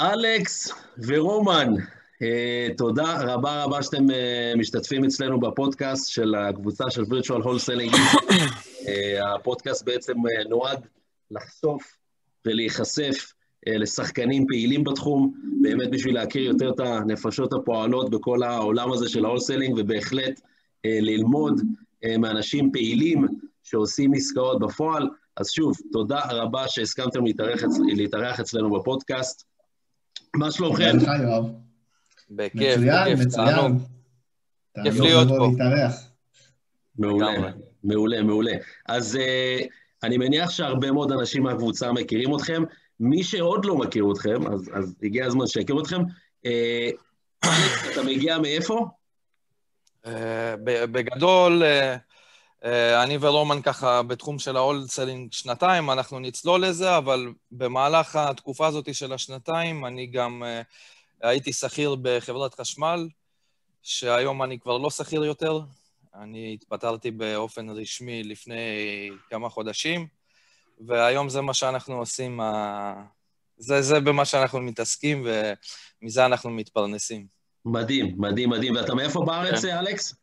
אלכס ורומן, אה, תודה רבה רבה שאתם אה, משתתפים אצלנו בפודקאסט של הקבוצה של Virtual Wholesaling. הפודקאסט בעצם אה, נועד לחשוף ולהיחשף לשחקנים פעילים בתחום, באמת בשביל להכיר יותר את הנפשות הפועלות בכל העולם הזה של ה wholesaling, ובהחלט ללמוד מאנשים פעילים שעושים עסקאות בפועל. אז שוב, תודה רבה שהסכמתם להתארח, להתארח אצלנו בפודקאסט. מה שלומכם? בכיף, מצוין, מצוין. כיף להיות פה. מעולה, מעולה, מעולה. אז uh, אני מניח שהרבה מאוד אנשים מהקבוצה מכירים אתכם. מי שעוד לא מכיר אתכם, אז, אז הגיע הזמן שיכירו אתכם. אה, אלכס, אתה מגיע מאיפה? Uh, בגדול, אני ורומן ככה בתחום של ה wholesaling שנתיים, אנחנו נצלול לזה, אבל במהלך התקופה הזאת של השנתיים, אני גם... Uh, הייתי שכיר בחברת חשמל, שהיום אני כבר לא שכיר יותר. אני התפטרתי באופן רשמי לפני כמה חודשים, והיום זה מה שאנחנו עושים, זה, זה במה שאנחנו מתעסקים, ומזה אנחנו מתפרנסים. מדהים, מדהים, מדהים. ואתה מאיפה בארץ, כן. אלכס?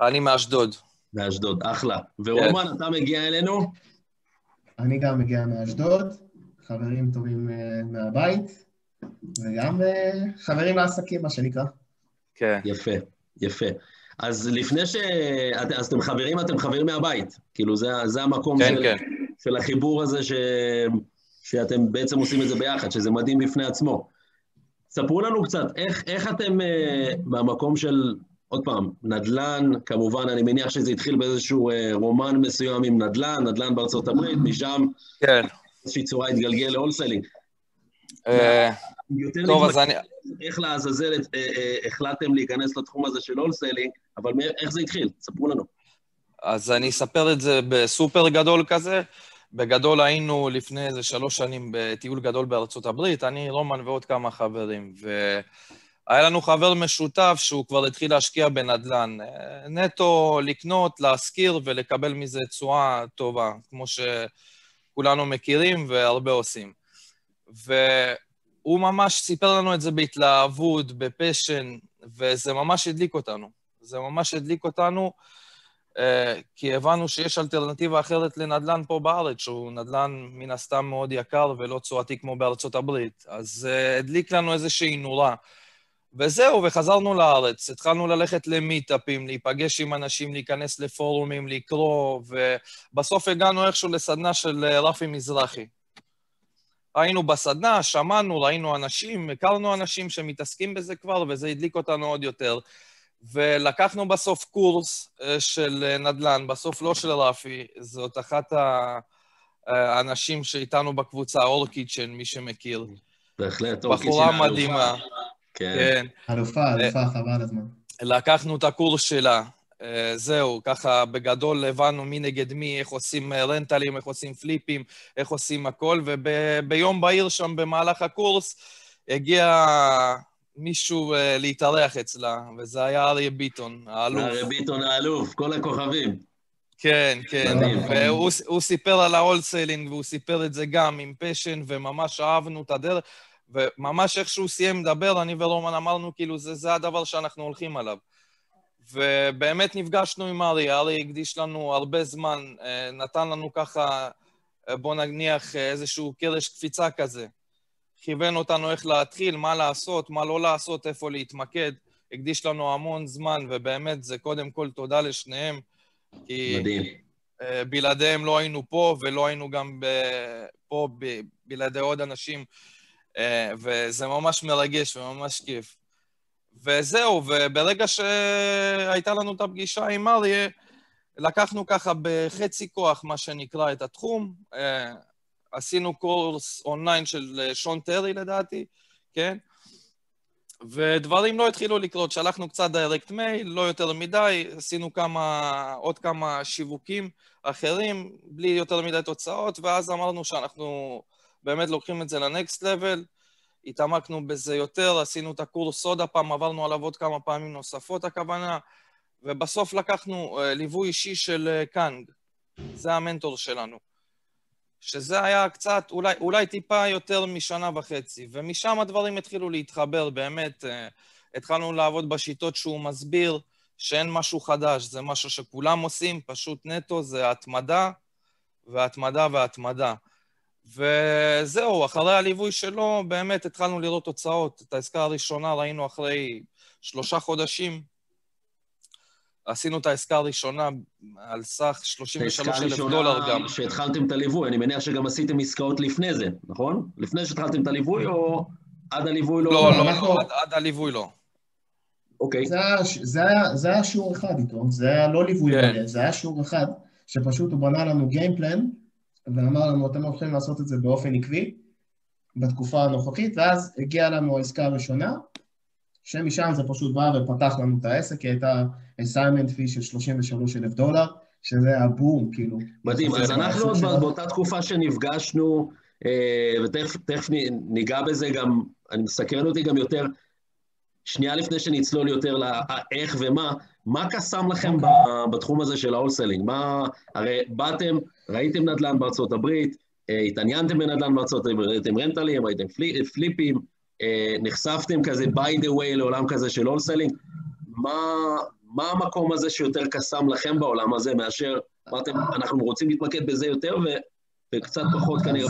אני מאשדוד. מאשדוד, אחלה. ורומן. אתה מגיע אלינו? אני גם מגיע מאשדוד, חברים טובים uh, מהבית. וגם אה, חברים לעסקים, מה שנקרא. כן. יפה, יפה. אז לפני ש... אז אתם חברים, אתם חברים מהבית. כאילו, זה, זה המקום כן, של, כן. של החיבור הזה ש... שאתם בעצם עושים את זה ביחד, שזה מדהים בפני עצמו. ספרו לנו קצת, איך, איך אתם במקום של, עוד פעם, נדל"ן, כמובן, אני מניח שזה התחיל באיזשהו uh, רומן מסוים עם נדל"ן, נדל"ן בארצות הברית, משם כן. באיזושהי צורה התגלגל להולסלינג. יותר טוב, אז אני... איך לעזאזל אה, אה, החלטתם להיכנס לתחום הזה של הולסלינג, אבל איך זה התחיל? ספרו לנו. אז אני אספר את זה בסופר גדול כזה. בגדול היינו לפני איזה שלוש שנים בטיול גדול בארצות הברית, אני, רומן ועוד כמה חברים, והיה לנו חבר משותף שהוא כבר התחיל להשקיע בנדל"ן. נטו לקנות, להשכיר ולקבל מזה תשואה טובה, כמו שכולנו מכירים והרבה עושים. והוא ממש סיפר לנו את זה בהתלהבות, בפשן, וזה ממש הדליק אותנו. זה ממש הדליק אותנו, אה, כי הבנו שיש אלטרנטיבה אחרת לנדל"ן פה בארץ, שהוא נדל"ן מן הסתם מאוד יקר ולא צורתי כמו בארצות הברית. אז זה הדליק לנו איזושהי נורה. וזהו, וחזרנו לארץ. התחלנו ללכת למיטאפים, להיפגש עם אנשים, להיכנס לפורומים, לקרוא, ובסוף הגענו איכשהו לסדנה של רפי מזרחי. היינו בסדנה, שמענו, ראינו אנשים, הכרנו אנשים שמתעסקים בזה כבר, וזה הדליק אותנו עוד יותר. ולקחנו בסוף קורס אה, של אה, נדל"ן, בסוף לא של רפי, זאת אחת אה, האנשים שאיתנו בקבוצה, אור קיצ'ן, מי שמכיר. בהחלט, אור קיצ'ן בחורה מדהימה. כן. כן. אלופה, אלופה, חבל הזמן. לקחנו את הקורס שלה, אה, זהו, ככה בגדול הבנו מי נגד מי, איך עושים אה, רנטלים, איך עושים פליפים, איך עושים הכל, וביום בהיר שם במהלך הקורס הגיע מישהו אה, להתארח אצלה, וזה היה אריה ביטון, האלוף. אריה ביטון האלוף, כל הכוכבים. כן, כן, והוא סיפר על ה wholesaling, והוא סיפר את זה גם עם passion, וממש אהבנו את הדרך, וממש איך שהוא סיים לדבר, אני ורומן אמרנו, כאילו, זה, זה הדבר שאנחנו הולכים עליו. ובאמת נפגשנו עם ארי, ארי הקדיש לנו הרבה זמן, אה, נתן לנו ככה, אה, בוא נניח, אה, איזשהו קרש קפיצה כזה. כיוון אותנו איך להתחיל, מה לעשות, מה לא לעשות, איפה להתמקד. הקדיש לנו המון זמן, ובאמת זה קודם כל תודה לשניהם. כי מדהים. בלעדיהם לא היינו פה, ולא היינו גם פה בלעדי עוד אנשים, וזה ממש מרגש וממש כיף. וזהו, וברגע שהייתה לנו את הפגישה עם אריה, לקחנו ככה בחצי כוח, מה שנקרא, את התחום. אה, עשינו קורס אונליין של אה, Sean Terry, לדעתי, כן? ודברים לא התחילו לקרות. שלחנו קצת direct mail, לא יותר מדי, עשינו כמה, עוד כמה שיווקים אחרים, בלי יותר מדי תוצאות, ואז אמרנו שאנחנו באמת לוקחים את זה ל next level. התעמקנו בזה יותר, עשינו את הקורס עוד הפעם, עברנו עליו עוד כמה פעמים נוספות הכוונה, ובסוף לקחנו uh, ליווי אישי של uh, קאנג, זה המנטור שלנו. שזה היה קצת, אולי, אולי טיפה יותר משנה וחצי, ומשם הדברים התחילו להתחבר, באמת, אה, התחלנו לעבוד בשיטות שהוא מסביר, שאין משהו חדש, זה משהו שכולם עושים, פשוט נטו, זה התמדה, והתמדה והתמדה. וזהו, אחרי הליווי שלו, באמת התחלנו לראות תוצאות. את העסקה הראשונה ראינו אחרי שלושה חודשים. עשינו את העסקה הראשונה על סך 33,000 דולר גם. שהתחלתם את הליווי, אני מניח שגם עשיתם עסקאות לפני זה, נכון? לפני שהתחלתם את הליווי, או עד הליווי לא? לא, לא, אנחנו... עד, עד הליווי לא. אוקיי. זה היה, זה, זה היה שיעור אחד איתו, זה היה לא ליווי כן. זה היה שיעור אחד, שפשוט הוא בנה לנו גיימפלן, ואמר לנו, אתם הולכים לעשות את זה באופן עקבי, בתקופה הנוכחית, ואז הגיעה לנו העסקה הראשונה, שמשם זה פשוט בא ופתח לנו את העסק, כי הייתה assignment fee של 33 אלף דולר, שזה היה בום, כאילו. מדהים, אז אנחנו עוד באותה תקופה שנפגשנו, אה, ותכף ניגע בזה גם, אני מסקרן אותי גם יותר, שנייה לפני שנצלול יותר לאיך ומה, מה קסם לכם בתחום הזה של ה wholesaling? מה, הרי באתם, ראיתם נדל"ן בארצות הברית, אה, התעניינתם בנדל"ן בארצות הברית, ראיתם רנטלים, ראיתם פליפים, אה, נחשפתם כזה by the way לעולם כזה של wholesaling, מה, מה המקום הזה שיותר קסם לכם בעולם הזה מאשר, אמרתם, אנחנו רוצים להתמקד בזה יותר ו, וקצת פחות כנראה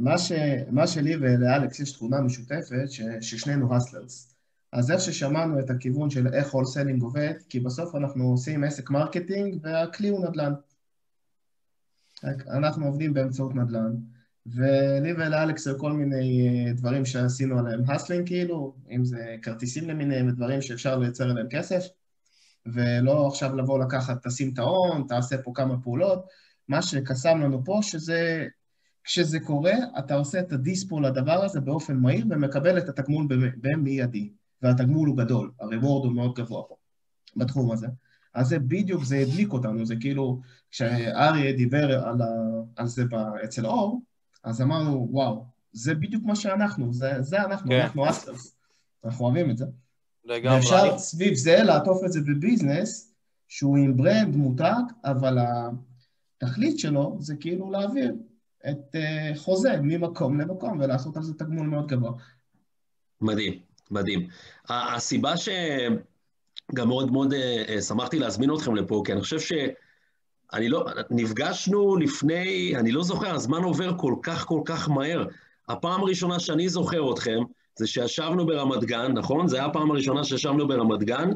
מה, ש, מה שלי ולאלכס יש תכונה משותפת, ש, ששנינו hustlers. אז איך ששמענו את הכיוון של איך wholesaling עובד, כי בסוף אנחנו עושים עסק marketing והכלי הוא נדל"ן. אנחנו עובדים באמצעות נדל"ן. ולי ולאלכס היו כל מיני אה, דברים שעשינו עליהם hustling כאילו, אם זה כרטיסים למיניהם ודברים שאפשר לייצר עליהם כסף, ולא עכשיו לבוא לקחת, תשים את ההון, תעשה פה כמה פעולות. מה שקסם לנו פה, שזה, כשזה קורה, אתה עושה את ה dispo לדבר הזה באופן מהיר ומקבל את התגמול במיידי, והתגמול הוא גדול, ה reward הוא מאוד גבוה פה, בתחום הזה. אז זה בדיוק, זה הדליק אותנו, זה כאילו, כשאריה דיבר על, ה, על זה אצל אור, אז אמרנו, וואו, זה בדיוק מה שאנחנו, זה, זה אנחנו, כן. אנחנו hustlers. אנחנו אוהבים את זה. לגמרי. ואפשר סביב זה לעטוף את זה ב business, שהוא עם brand מותג, אבל התכלית שלו זה כאילו להעביר את uh, חוזה ממקום למקום ולעשות על זה תגמול מאוד גבוה. מדהים, מדהים. הסיבה שגם מאוד מאוד uh, שמחתי להזמין אתכם לפה, כי אני חושב ש... אני לא, נפגשנו לפני, אני לא זוכר, הזמן עובר כל כך כל כך מהר. הפעם הראשונה שאני זוכר אתכם, זה שישבנו ברמת גן, נכון? זו הייתה הפעם הראשונה שישבנו ברמת גן.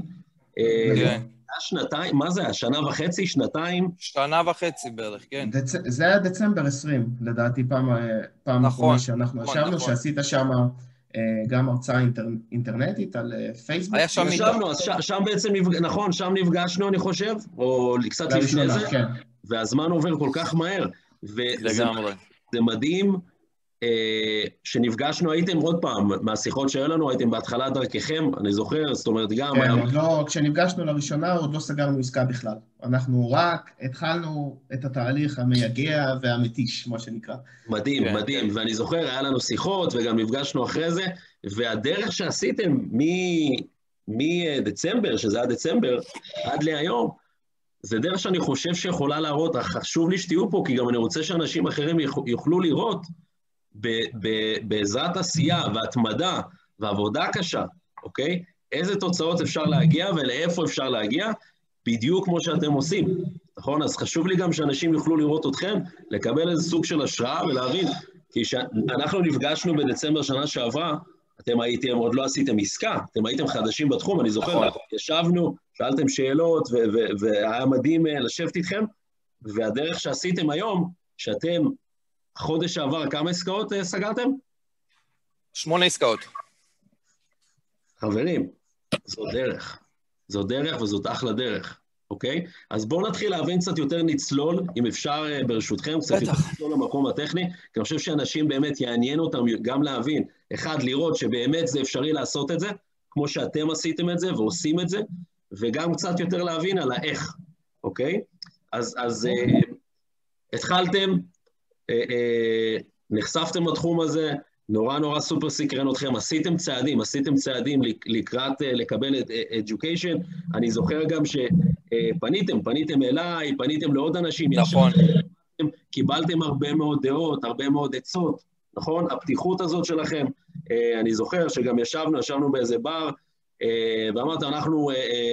אה, כן. היה שנתיים, מה זה היה? שנה וחצי? שנתיים? שנה וחצי בערך, כן. דצ... זה היה דצמבר 20, לדעתי, פעם, אה, פעם נכון, שאנחנו נכון, ישבנו, נכון. שעשית שם אה, גם הרצאה אינטר... אינטרנטית על פייסבוק. היה שם ישבנו, אז ש... שם בעצם, נפג... נכון, שם נפגשנו, אני חושב, או קצת לפני זה, כן. והזמן עובר כל כך מהר. לגמרי. זה מדהים. אה, שנפגשנו, הייתם עוד פעם, מהשיחות שהיו לנו, הייתם בהתחלה דרככם, אני זוכר, זאת אומרת, גם... כן, היה... עוד לא, כשנפגשנו לראשונה, עוד לא סגרנו עסקה בכלל. אנחנו רק התחלנו את התהליך המייגע והמתיש, מה שנקרא. מדהים, כן, מדהים, כן. ואני זוכר, היה לנו שיחות, וגם נפגשנו אחרי זה, והדרך שעשיתם מדצמבר, שזה היה דצמבר, עד להיום, זה דרך שאני חושב שיכולה להראות, חשוב לי שתהיו פה, כי גם אני רוצה שאנשים אחרים יוכלו לראות בעזרת עשייה והתמדה ועבודה קשה, אוקיי? איזה תוצאות אפשר להגיע ולאיפה אפשר להגיע, בדיוק כמו שאתם עושים, נכון? אז חשוב לי גם שאנשים יוכלו לראות אתכם, לקבל איזה סוג של השראה ולהבין, כי כשאנחנו נפגשנו בדצמבר שנה שעברה, אתם הייתם, עוד לא עשיתם עסקה, אתם הייתם חדשים בתחום, אני זוכר, נכון. ישבנו, שאלתם שאלות, והיה מדהים אה, לשבת איתכם, והדרך שעשיתם היום, שאתם חודש שעבר, כמה עסקאות uh, סגרתם? שמונה עסקאות. חברים, זו דרך. זו דרך וזאת אחלה דרך, אוקיי? אז בואו נתחיל להבין קצת יותר, נצלול, אם אפשר uh, ברשותכם, קצת יותר נצלול למקום הטכני, כי אני חושב שאנשים באמת יעניין אותם גם להבין, אחד, לראות שבאמת זה אפשרי לעשות את זה, כמו שאתם עשיתם את זה ועושים את זה, וגם קצת יותר להבין על האיך, אוקיי? אז, אז uh, התחלתם, אה, אה, נחשפתם לתחום הזה, נורא נורא סופר סקרן אתכם, עשיתם צעדים, עשיתם צעדים לקראת אה, לקבל את education. אני זוכר גם שפניתם, פניתם אליי, פניתם לעוד אנשים. נכון. קיבלתם הרבה מאוד דעות, הרבה מאוד עצות, נכון? הפתיחות הזאת שלכם, אה, אני זוכר שגם ישבנו, ישבנו באיזה בר, אה, ואמרת, אנחנו,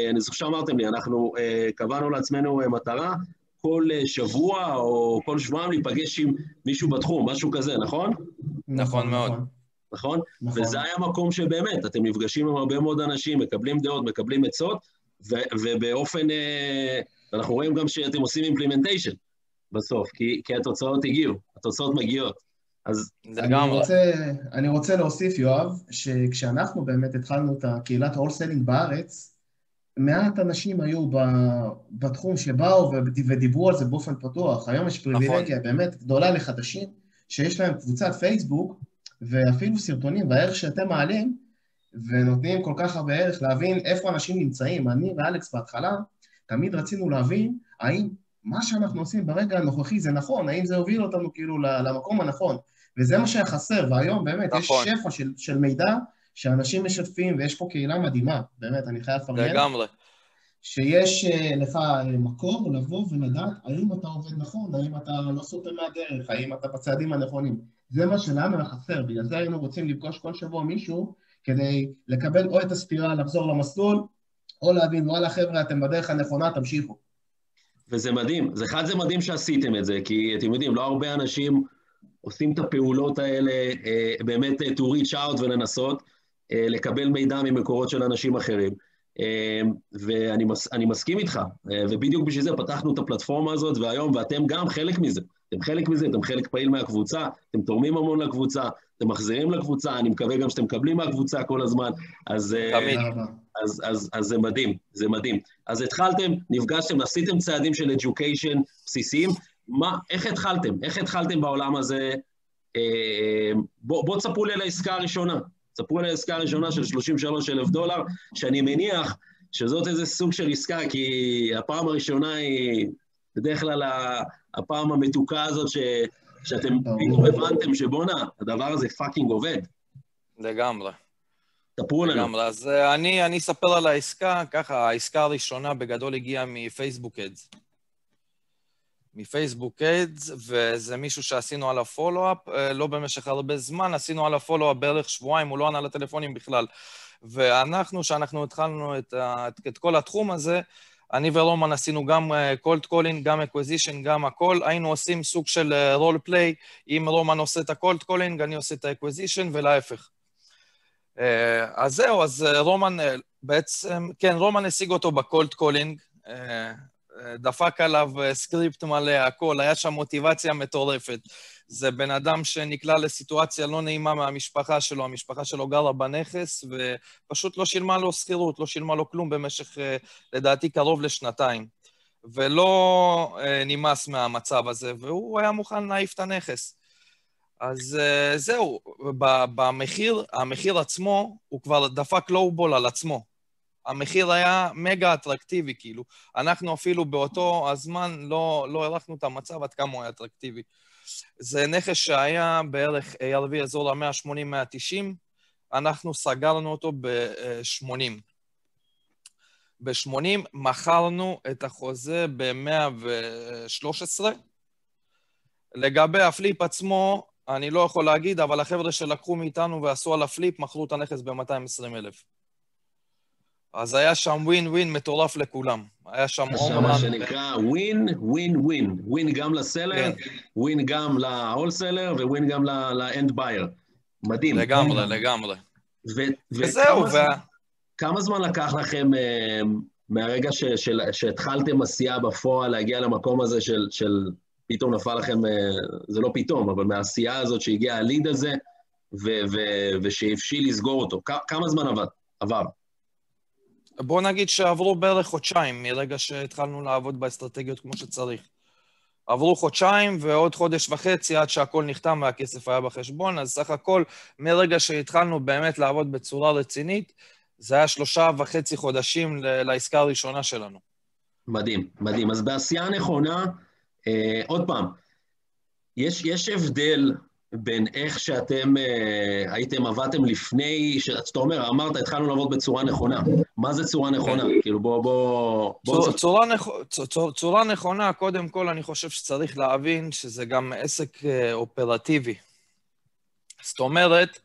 אני זוכר שאמרתם לי, אנחנו קבענו לעצמנו מטרה, כל שבוע או כל שבועיים להיפגש עם מישהו בתחום, משהו כזה, נכון? נכון מאוד. נכון? נכון? וזה היה מקום שבאמת, אתם נפגשים עם הרבה מאוד אנשים, מקבלים דעות, מקבלים עצות, ו- ובאופן, אה, אנחנו רואים גם שאתם עושים implementation בסוף, כי, כי התוצאות הגיעו, התוצאות מגיעות. אז... אני רוצה, אני רוצה להוסיף, יואב, שכשאנחנו באמת התחלנו את הקהילת wholesaling בארץ, מעט אנשים היו בתחום שבאו ודיברו על זה באופן פתוח. היום יש פריבילגיה נכון. באמת גדולה לחדשים, שיש להם קבוצת פייסבוק, ואפילו סרטונים בערך שאתם מעלים, ונותנים כל כך הרבה ערך להבין איפה אנשים נמצאים. אני ואלכס בהתחלה, תמיד רצינו להבין האם מה שאנחנו עושים ברגע הנוכחי זה נכון, האם זה הוביל אותנו כאילו למקום הנכון. וזה מה שהיה חסר, והיום באמת נכון. יש שפע של, של מידע שאנשים משתפים, ויש פה קהילה מדהימה, באמת, אני חייב לפרגן. לגמרי. שיש אה, לך אה, מקום לבוא ולדעת האם אתה עובד נכון, האם אתה לא סוטה מהדרך, האם אתה בצעדים הנכונים. זה מה שלנו היה חסר, בגלל זה היינו רוצים לפגוש כל שבוע מישהו כדי לקבל או את הסתירה, לחזור למסלול, או להבין, וואלה חבר'ה, אתם בדרך הנכונה, תמשיכו. וזה מדהים, זה אחד זה מדהים שעשיתם את זה, כי אתם יודעים, לא הרבה אנשים עושים את הפעולות האלה אה, באמת to reach out ולנסות לקבל מידע ממקורות של אנשים אחרים. ואני מס, מסכים איתך, ובדיוק בשביל זה פתחנו את הפלטפורמה הזאת, והיום, ואתם גם חלק מזה. אתם חלק מזה, אתם חלק פעיל מהקבוצה, אתם תורמים המון לקבוצה, אתם מחזירים לקבוצה, אני מקווה גם שאתם מקבלים מהקבוצה כל הזמן, אז, אה, תמיד. אז, אז, אז, אז זה מדהים, זה מדהים. אז התחלתם, נפגשתם, עשיתם צעדים של education בסיסיים, מה, איך התחלתם? איך התחלתם בעולם הזה? אה, בואו בוא תספרו לי על העסקה הראשונה. תספרו לי על העסקה הראשונה של 33 אלף דולר, שאני מניח שזאת איזה סוג של עסקה, כי הפעם הראשונה היא בדרך כלל הפעם המתוקה הזאת ש, שאתם פתאום הבנתם שבואנה, הדבר הזה fucking עובד. לגמרי. ספרו לנו. לגמרי. אז uh, אני, אני אספר על העסקה, ככה, העסקה הראשונה בגדול הגיעה מפייסבוק ads. מפייסבוק ads, וזה מישהו שעשינו עליו follow-up, uh, לא במשך הרבה זמן, עשינו עליו follow-up בערך שבועיים, הוא לא ענה לטלפונים בכלל. ואנחנו, כשאנחנו התחלנו את, את, את כל התחום הזה, אני ורומן עשינו גם cold uh, calling, גם acquisition, גם הכל. היינו עושים סוג של role uh, play, אם רומן עושה את ה cold calling, אני עושה את ה acquisition, ולהפך. אז זהו, אז רומן בעצם, כן, רומן השיג אותו ב cold calling, דפק עליו סקריפט מלא, הכל, היה שם מוטיבציה מטורפת. זה בן אדם שנקלע לסיטואציה לא נעימה מהמשפחה שלו, המשפחה שלו גרה בנכס, ופשוט לא שילמה לו שכירות, לא שילמה לו כלום במשך, אה, לדעתי, קרוב לשנתיים. ולא אה, נמאס מהמצב הזה, והוא היה מוכן להעיף את הנכס. אז אה, זהו, במחיר, המחיר עצמו, הוא כבר דפק lowball על עצמו. המחיר היה מגה אטרקטיבי, כאילו. אנחנו אפילו באותו הזמן לא, לא הערכנו את המצב עד כמה הוא היה אטרקטיבי. זה נכס שהיה בערך ARV אזור ה-180-190, אנחנו סגרנו אותו ב-80. ב-80 מכרנו את החוזה ב-113. לגבי ה flip עצמו, אני לא יכול להגיד, אבל החבר'ה שלקחו מאיתנו ועשו על ה flip, מכרו את הנכס ב-220 אלף. אז היה שם ווין ווין מטורף לכולם. היה שם אומן... מה שנקרא ווין, ווין, ווין. ווין גם לסלר, ווין גם להולסלר ווין גם לאנד בייר. מדהים. לגמרי, לגמרי. וזהו, ו... כמה זמן לקח לכם uh, מהרגע שהתחלתם עשייה בפועל להגיע למקום הזה של, פתאום נפל לכם, uh, זה לא פתאום, אבל מהעשייה הזאת שהגיע הליד הזה, ושהבשיל לסגור אותו, כמה זמן עבר? בוא נגיד שעברו בערך חודשיים מרגע שהתחלנו לעבוד באסטרטגיות כמו שצריך. עברו חודשיים ועוד חודש וחצי עד שהכל נחתם והכסף היה בחשבון, אז סך הכל, מרגע שהתחלנו באמת לעבוד בצורה רצינית, זה היה שלושה וחצי חודשים לעסקה הראשונה שלנו. מדהים, מדהים. אז בעשייה נכונה, אה, עוד פעם, יש, יש הבדל בין איך שאתם אה, הייתם, עבדתם לפני, שאתה אומר, אמרת, התחלנו לעבוד בצורה נכונה. מה זה צורה נכונה? כן. כאילו, בוא... בוא, בוא צור, צורה, נכ... צור, צורה נכונה, קודם כל, אני חושב שצריך להבין שזה גם עסק אה, אופרטיבי. זאת אומרת,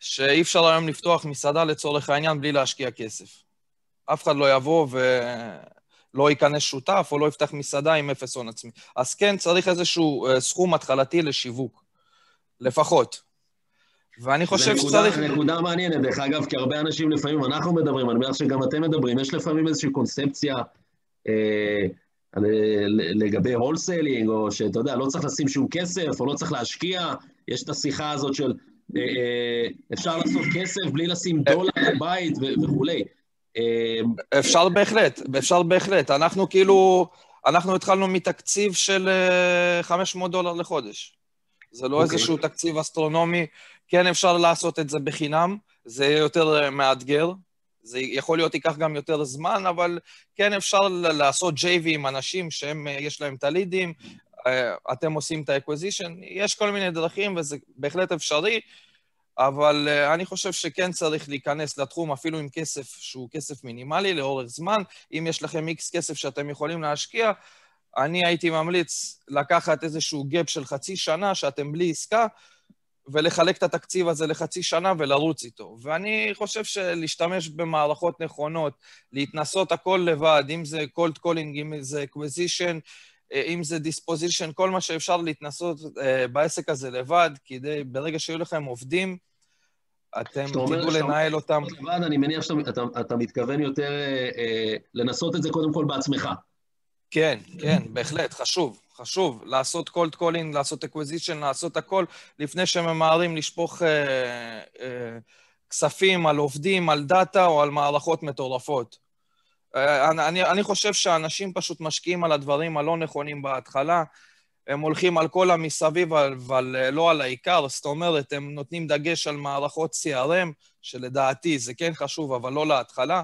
שאי אפשר היום לפתוח מסעדה לצורך העניין בלי להשקיע כסף. אף אחד לא יבוא ולא ייכנס שותף או לא יפתח מסעדה עם אפס הון עצמי. אז כן, צריך איזשהו אה, סכום התחלתי לשיווק, לפחות. ואני חושב שצריך... נקודה מעניינת, דרך אגב, כי הרבה אנשים לפעמים, אנחנו מדברים, אני מניח שגם אתם מדברים, יש לפעמים איזושהי קונספציה אה, לגבי הולסיילינג, או שאתה יודע, לא צריך לשים שום כסף, או לא צריך להשקיע, יש את השיחה הזאת של אה, אה, אפשר לעשות כסף בלי לשים דולר בבית וכולי. אה, אפשר בהחלט, אפשר בהחלט. אנחנו כאילו, אנחנו התחלנו מתקציב של 500 דולר לחודש. זה לא okay. okay. איזשהו תקציב אסטרונומי. כן אפשר לעשות את זה בחינם, זה יהיה יותר מאתגר. זה יכול להיות ייקח גם יותר זמן, אבל כן אפשר לעשות JV עם אנשים שהם, יש להם את הלידים, אתם עושים את ה acquisition, יש כל מיני דרכים וזה בהחלט אפשרי, אבל אני חושב שכן צריך להיכנס לתחום אפילו עם כסף שהוא כסף מינימלי לאורך זמן. אם יש לכם איקס כסף שאתם יכולים להשקיע, אני הייתי ממליץ לקחת איזשהו גאפ של חצי שנה שאתם בלי עסקה, ולחלק את התקציב הזה לחצי שנה ולרוץ איתו. ואני חושב שלהשתמש במערכות נכונות, להתנסות הכל לבד, אם זה cold calling, אם זה acquisition, אה, אם זה disposition, כל מה שאפשר להתנסות uh, בעסק הזה לבד, כדי, ברגע שיהיו לכם עובדים, אתם תדעו לנהל אותם. לבד, אני מניח שאתה אתה, אתה מתכוון יותר uh, uh, לנסות את זה קודם כל בעצמך. כן, כן, בהחלט, חשוב, חשוב. לעשות cold calling, לעשות acquisition, לעשות הכל, לפני שממהרים לשפוך uh, uh, כספים על עובדים, על דאטה או על מערכות מטורפות. אה, אני, אני חושב שאנשים פשוט משקיעים על הדברים הלא נכונים בהתחלה. הם הולכים על כל המסביב, אבל אה, לא על העיקר. זאת אומרת, הם נותנים דגש על מערכות CRM, שלדעתי זה כן חשוב, אבל לא להתחלה,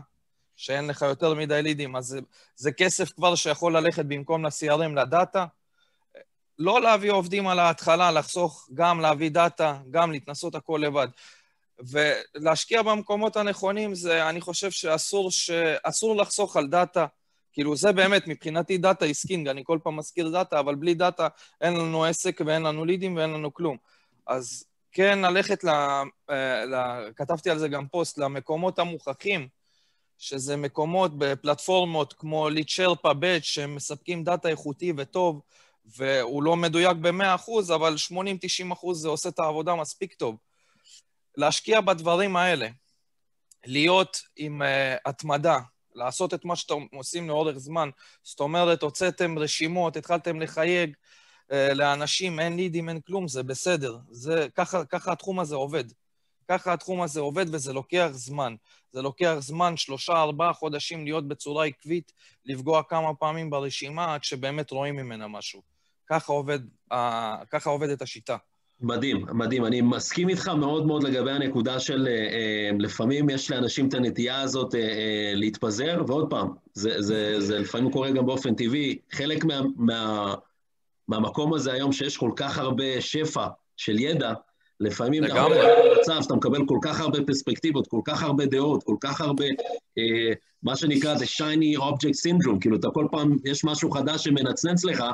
שאין לך יותר מדי לידים, אז זה, זה כסף כבר שיכול ללכת במקום ל-CRM לדאטה. לא להביא עובדים על ההתחלה, לחסוך גם להביא דאטה, גם להתנסות הכל לבד. ולהשקיע במקומות הנכונים זה, אני חושב שאסור ש... אסור לחסוך על דאטה. כאילו, זה באמת, מבחינתי data is king, אני כל פעם מזכיר דאטה, אבל בלי דאטה אין לנו עסק ואין לנו לידים ואין לנו כלום. אז כן, ללכת ל... אה, ל... כתבתי על זה גם פוסט, למקומות המוכחים, שזה מקומות בפלטפורמות כמו ליצ'רפה ב' שהם מספקים דאטה איכותי וטוב, והוא לא מדויק ב-100%, אבל 80-90% זה עושה את העבודה מספיק טוב. להשקיע בדברים האלה, להיות עם uh, התמדה, לעשות את מה שאתם עושים לאורך זמן. זאת אומרת, הוצאתם רשימות, התחלתם לחייג uh, לאנשים, אין לידים, אין כלום, זה בסדר. זה, ככה, ככה התחום הזה עובד. ככה התחום הזה עובד וזה לוקח זמן. זה לוקח זמן, שלושה, ארבעה חודשים להיות בצורה עקבית, לפגוע כמה פעמים ברשימה עד שבאמת רואים ממנה משהו. ככה, עובד, uh, ככה עובדת השיטה. מדהים, מדהים. אני מסכים איתך מאוד מאוד לגבי הנקודה של אה, אה, לפעמים יש לאנשים את הנטייה הזאת אה, אה, להתפזר, ועוד פעם, זה, זה, זה לפעמים קורה גם באופן טבעי. חלק מה, מה, מהמקום הזה היום שיש כל כך הרבה שפע של ידע, לפעמים אתה רואה מצב שאתה מקבל כל כך הרבה פרספקטיבות, כל כך הרבה דעות, כל כך הרבה, אה, מה שנקרא the shiny object syndrome, כאילו אתה כל פעם, יש משהו חדש שמנצנץ לך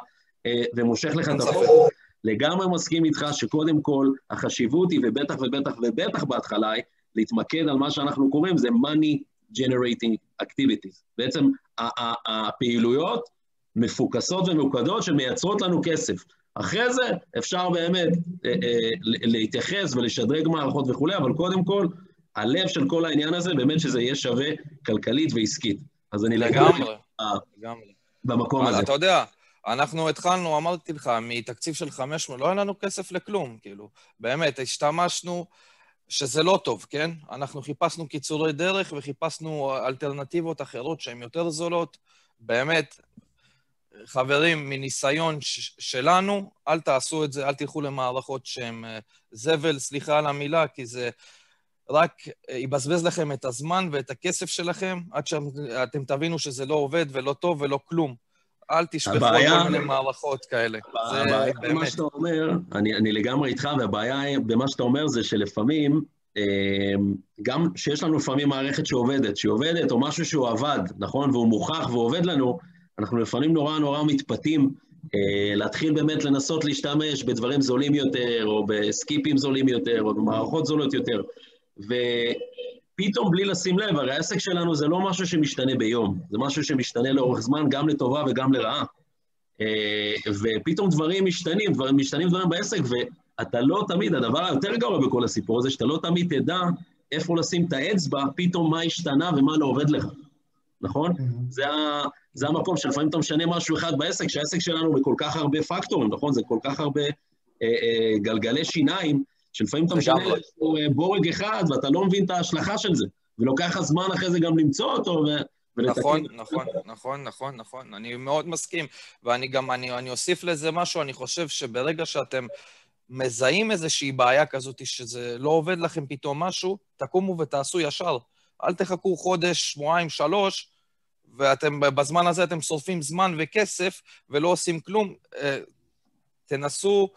אה, ומושך לך את הפוקוס. לגמרי מסכים איתך שקודם כל החשיבות היא, ובטח ובטח ובטח בהתחלה, היא להתמקד על מה שאנחנו קוראים, זה money generating activities. בעצם הפעילויות מפוקסות וממוקדות שמייצרות לנו כסף. אחרי זה אפשר באמת אה, אה, להתייחס ולשדרג מערכות וכולי, אבל קודם כל, הלב של כל העניין הזה, באמת שזה יהיה שווה כלכלית ועסקית. אז אני לגמרי, לגמרי. במקום הזה. אתה יודע, אנחנו התחלנו, אמרתי לך, מתקציב של 500, לא היה לנו כסף לכלום, כאילו. באמת, השתמשנו, שזה לא טוב, כן? אנחנו חיפשנו קיצורי דרך וחיפשנו אלטרנטיבות אחרות שהן יותר זולות. באמת, חברים, מניסיון שלנו, אל תעשו את זה, אל תלכו למערכות שהן אה, זבל, סליחה על המילה, כי זה רק אה, יבזבז לכם את הזמן ואת הכסף שלכם, עד שאתם תבינו שזה לא עובד ולא טוב ולא כלום. אל תשפכו על כל מיני מערכות כאלה. הבעיה במה שאתה אומר, אני, אני לגמרי איתך, והבעיה במה שאתה אומר זה שלפעמים גם שיש לנו לפעמים מערכת שעובדת, שהיא עובדת, או משהו שהוא עבד, נכון? והוא מוכח ועובד לנו, אנחנו לפעמים נורא נורא מתפתים להתחיל באמת לנסות להשתמש בדברים זולים יותר, או בסקיפים זולים יותר, או במערכות זולות יותר. ופתאום בלי לשים לב, הרי העסק שלנו זה לא משהו שמשתנה ביום, זה משהו שמשתנה לאורך זמן גם לטובה וגם לרעה. ופתאום דברים משתנים, דברים, משתנים דברים בעסק, ואתה לא תמיד, הדבר היותר גרוע בכל הסיפור הזה, שאתה לא תמיד תדע איפה לשים את האצבע, פתאום מה השתנה ומה לא עובד לך, נכון? Mm-hmm. זה, ה, זה המקום שלפעמים אתה משנה משהו אחד בעסק, שהעסק שלנו בכל כך הרבה פקטורים, נכון? זה כל כך הרבה אה, אה, גלגלי שיניים, שלפעמים אתה משנה בורג אחד ואתה לא מבין את ההשלכה של זה, ולוקח לך זמן אחרי זה גם למצוא אותו ו... נכון, נכון, נכון, נכון, נכון, אני מאוד מסכים. ואני גם, אני, אני אוסיף לזה משהו, אני חושב שברגע שאתם מזהים איזושהי בעיה כזאת, שזה לא עובד לכם פתאום משהו, תקומו ותעשו ישר. אל תחכו חודש, שבועיים, שלוש, ואתם, בזמן הזה אתם שורפים זמן וכסף ולא עושים כלום. אה, תנסו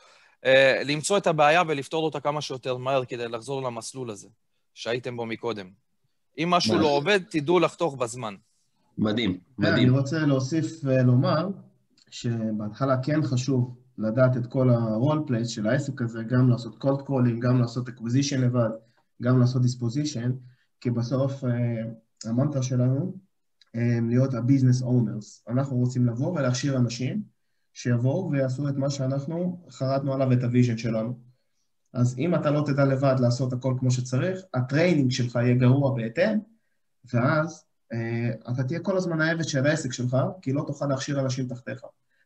אה, למצוא את הבעיה ולפתור אותה כמה שיותר מהר כדי לחזור למסלול הזה שהייתם בו מקודם. אם משהו לא עובד, תדעו לחתוך בזמן. מדהים, מדהים. אני רוצה להוסיף ולומר שבהתחלה כן חשוב לדעת את כל ה-role plays של העסק הזה, גם לעשות cold calling, גם לעשות acquisition לבד, גם לעשות disposition, כי בסוף המנטרה שלנו להיות ה-business owners. אנחנו רוצים לבוא ולהכשיר אנשים שיבואו ויעשו את מה שאנחנו חרטנו עליו, את ה vision שלנו. אז אם אתה לא תדע לבד לעשות הכל כמו שצריך, ה training שלך יהיה גרוע בהתאם, ואז אה, אתה תהיה כל הזמן העבד של העסק שלך, כי לא תוכל להכשיר אנשים תחתיך.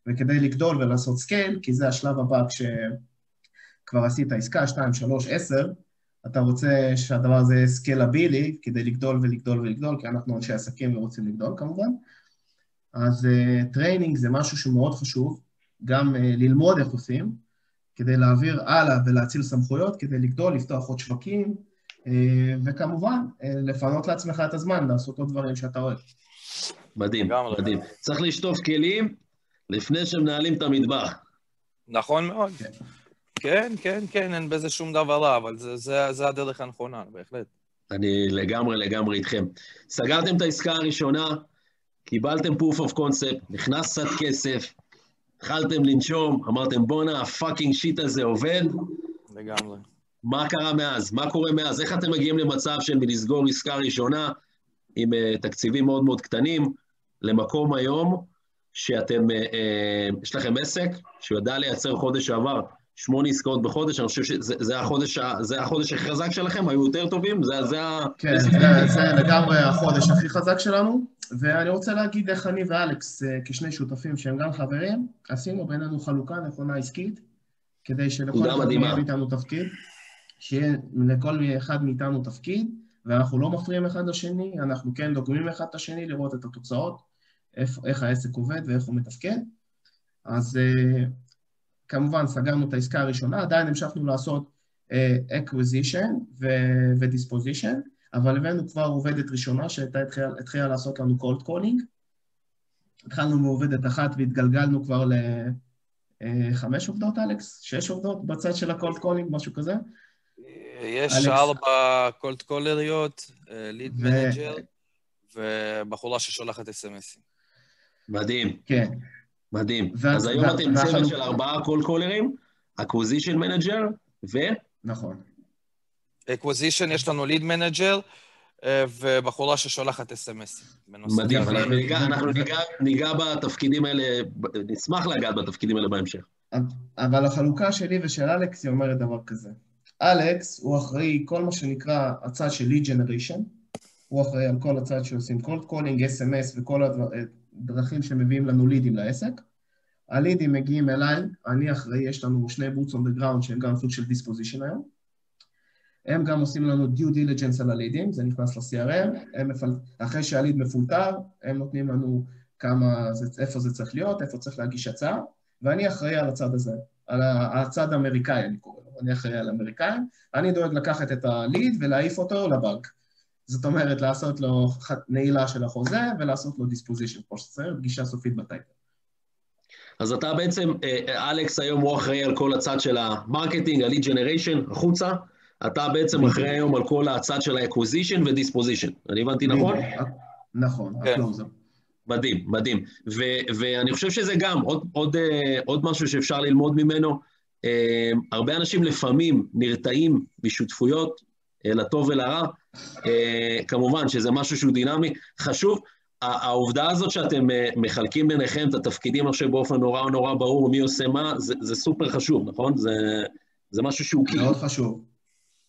וכדי לגדול ולעשות scale, כי זה השלב הבא כשכבר עשית עסקה, 2, 3, 10, אתה רוצה שהדבר הזה יהיה סקיילבילי כדי לגדול ולגדול ולגדול, כי אנחנו אנשי עסקים ורוצים לגדול כמובן. אז training uh, זה משהו שמאוד חשוב, גם uh, ללמוד איך עושים, כדי להעביר הלאה ולהאציל סמכויות, כדי לגדול, לפתוח עוד שווקים, uh, וכמובן, uh, לפנות לעצמך את הזמן לעשות עוד דברים שאתה אוהב. מדהים, מדהים. צריך לשטוף כלים לפני שמנהלים את המטבח. נכון מאוד. כן. כן, כן, כן, אין בזה שום דבר רע, אבל זה, זה, זה הדרך הנכונה, בהחלט. אני לגמרי לגמרי איתכם. סגרתם את העסקה הראשונה, קיבלתם proof of concept, נכנס קצת כסף, התחלתם לנשום, אמרתם בואנה, הפאקינג שיט הזה עובד. לגמרי. מה קרה מאז? מה קורה מאז? איך אתם מגיעים למצב של מלסגור עסקה ראשונה עם uh, תקציבים מאוד מאוד קטנים, למקום היום שאתם, uh, uh, יש לכם עסק שיודע לייצר חודש שעבר שמונה עסקאות בחודש, אני חושב שזה החודש, זה החודש הכי חזק שלכם? היו יותר טובים? זה, זה ה... כן, זה, זה לגמרי החודש הכי חזק שלנו, ואני רוצה להגיד איך אני ואלכס, אה, כשני שותפים שהם גם חברים, עשינו בינינו חלוקה נכונה עסקית, כדי שלכל אחד יהיה מאיתנו תפקיד, שיהיה לכל אחד מאיתנו תפקיד, ואנחנו לא מפריעים אחד לשני, אנחנו כן דוגמים אחד את השני לראות את התוצאות, איך, איך העסק עובד ואיך הוא מתפקד. אז אה, כמובן סגרנו את העסקה הראשונה, עדיין המשכנו לעשות uh, acquisition ו-disposition, אבל הבאנו כבר עובדת ראשונה שהייתה התחילה לעשות לנו cold calling. התחלנו מעובדת אחת והתגלגלנו כבר לחמש uh, עובדות, אלכס? שש עובדות בצד של ה-cold calling, משהו כזה? יש אלכס... ארבע cold callerיות, lead manager, ובחורה ששולחת אס.אם.אסים. מדהים. כן. מדהים. ו- אז היום אתם צוות של ארבעה קול קולרים, acquisition manager, ו... נכון. acquisition, יש לנו lead manager, ובחורה ששולחת אס.אם.אס. מדהים, אנחנו, ניגע, אנחנו ניגע, ניגע בתפקידים האלה, נשמח לגעת בתפקידים האלה בהמשך. אבל החלוקה שלי ושל אלכס היא אומרת דבר כזה. אלכס הוא אחראי כל מה שנקרא הצד של lead generation, הוא אחראי על כל הצד שעושים cold calling, אס.אם.אס וכל דרכים שמביאים לנו לידים לעסק. הלידים מגיעים אליי, אני אחראי, יש לנו שני boots on the ground שהם גם סוג של disposition היום. הם גם עושים לנו due diligence על הלידים, זה נכנס ל-CRM, מפל... אחרי שהליד מפולטר, הם נותנים לנו כמה, זה, איפה זה צריך להיות, איפה צריך להגיש הצעה, ואני אחראי על הצד הזה, על הצד האמריקאי אני קורא לו, אני אחראי על האמריקאים, אני דואג לקחת את הליד ולהעיף אותו לבנק. זאת אומרת, לעשות לו נעילה של החוזה ולעשות לו disposition, כמו שצריך, פגישה סופית ב title. אז אתה בעצם, אה, אלכס היום הוא אחראי על כל הצד של ה marketing, ה lead generation, החוצה, אתה בעצם אחראי היום על כל הצד של ה-acquisition ו-disposition. אני הבנתי נכון? נכון, כן. הקלוזר. מדהים, מדהים. ו- ואני חושב שזה גם עוד, עוד, אה, עוד משהו שאפשר ללמוד ממנו. אה, הרבה אנשים לפעמים נרתעים משותפויות, אה, לטוב ולרע. אה, כמובן שזה משהו שהוא דינמי. חשוב, העובדה הזאת שאתם אה, מחלקים ביניכם את התפקידים, חושב, באופן נורא נורא ברור, מי עושה מה, זה, זה סופר חשוב, נכון? זה, זה משהו שהוא קי. מאוד חשוב.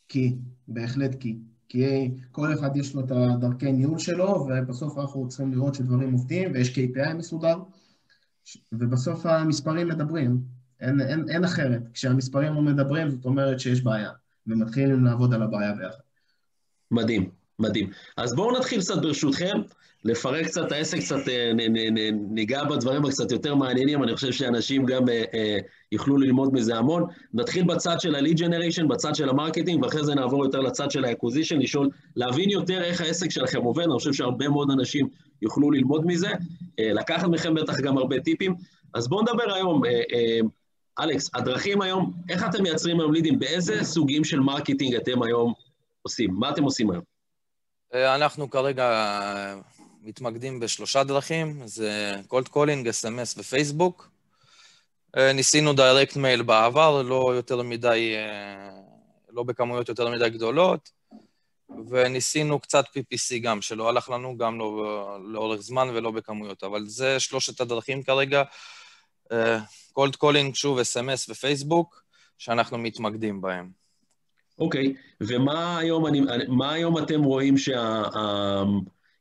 כי, בהחלט כי. כי כל אחד יש לו את הדרכי ניהול שלו, ובסוף אנחנו צריכים לראות שדברים עובדים, ויש KPI מסודר, ובסוף המספרים מדברים. אין, אין, אין אחרת. כשהמספרים לא מדברים, זאת אומרת שיש בעיה, ומתחילים לעבוד על הבעיה ביחד. מדהים, מדהים. אז בואו נתחיל קצת ברשותכם, לפרק קצת את העסק, קצת אה, ניגע בדברים הקצת יותר מעניינים, אני חושב שאנשים גם אה, אה, יוכלו ללמוד מזה המון. נתחיל בצד של ה-lead generation, בצד של ה marketing, ואחרי זה נעבור יותר לצד של ה-acquisition, לשאול, להבין יותר איך העסק שלכם עובד, אני חושב שהרבה מאוד אנשים יוכלו ללמוד מזה, אה, לקחת מכם בטח גם הרבה טיפים. אז בואו נדבר היום, אה, אה, אלכס, הדרכים היום, איך אתם מייצרים היום לידים, באיזה סוגים של marketing אתם היום עושים? מה אתם עושים היום? אה, אנחנו כרגע אה, מתמקדים בשלושה דרכים, זה cold calling, SMS ופייסבוק. ניסינו direct mail בעבר, לא יותר מדי, אה, לא בכמויות יותר מדי גדולות, וניסינו קצת PPC גם, שלא הלך לנו גם לא לאורך זמן ולא בכמויות, אבל זה שלושת הדרכים כרגע, cold calling, שוב, SMS ופייסבוק, שאנחנו מתמקדים בהם. אוקיי, ומה היום, אני, מה היום אתם רואים שה...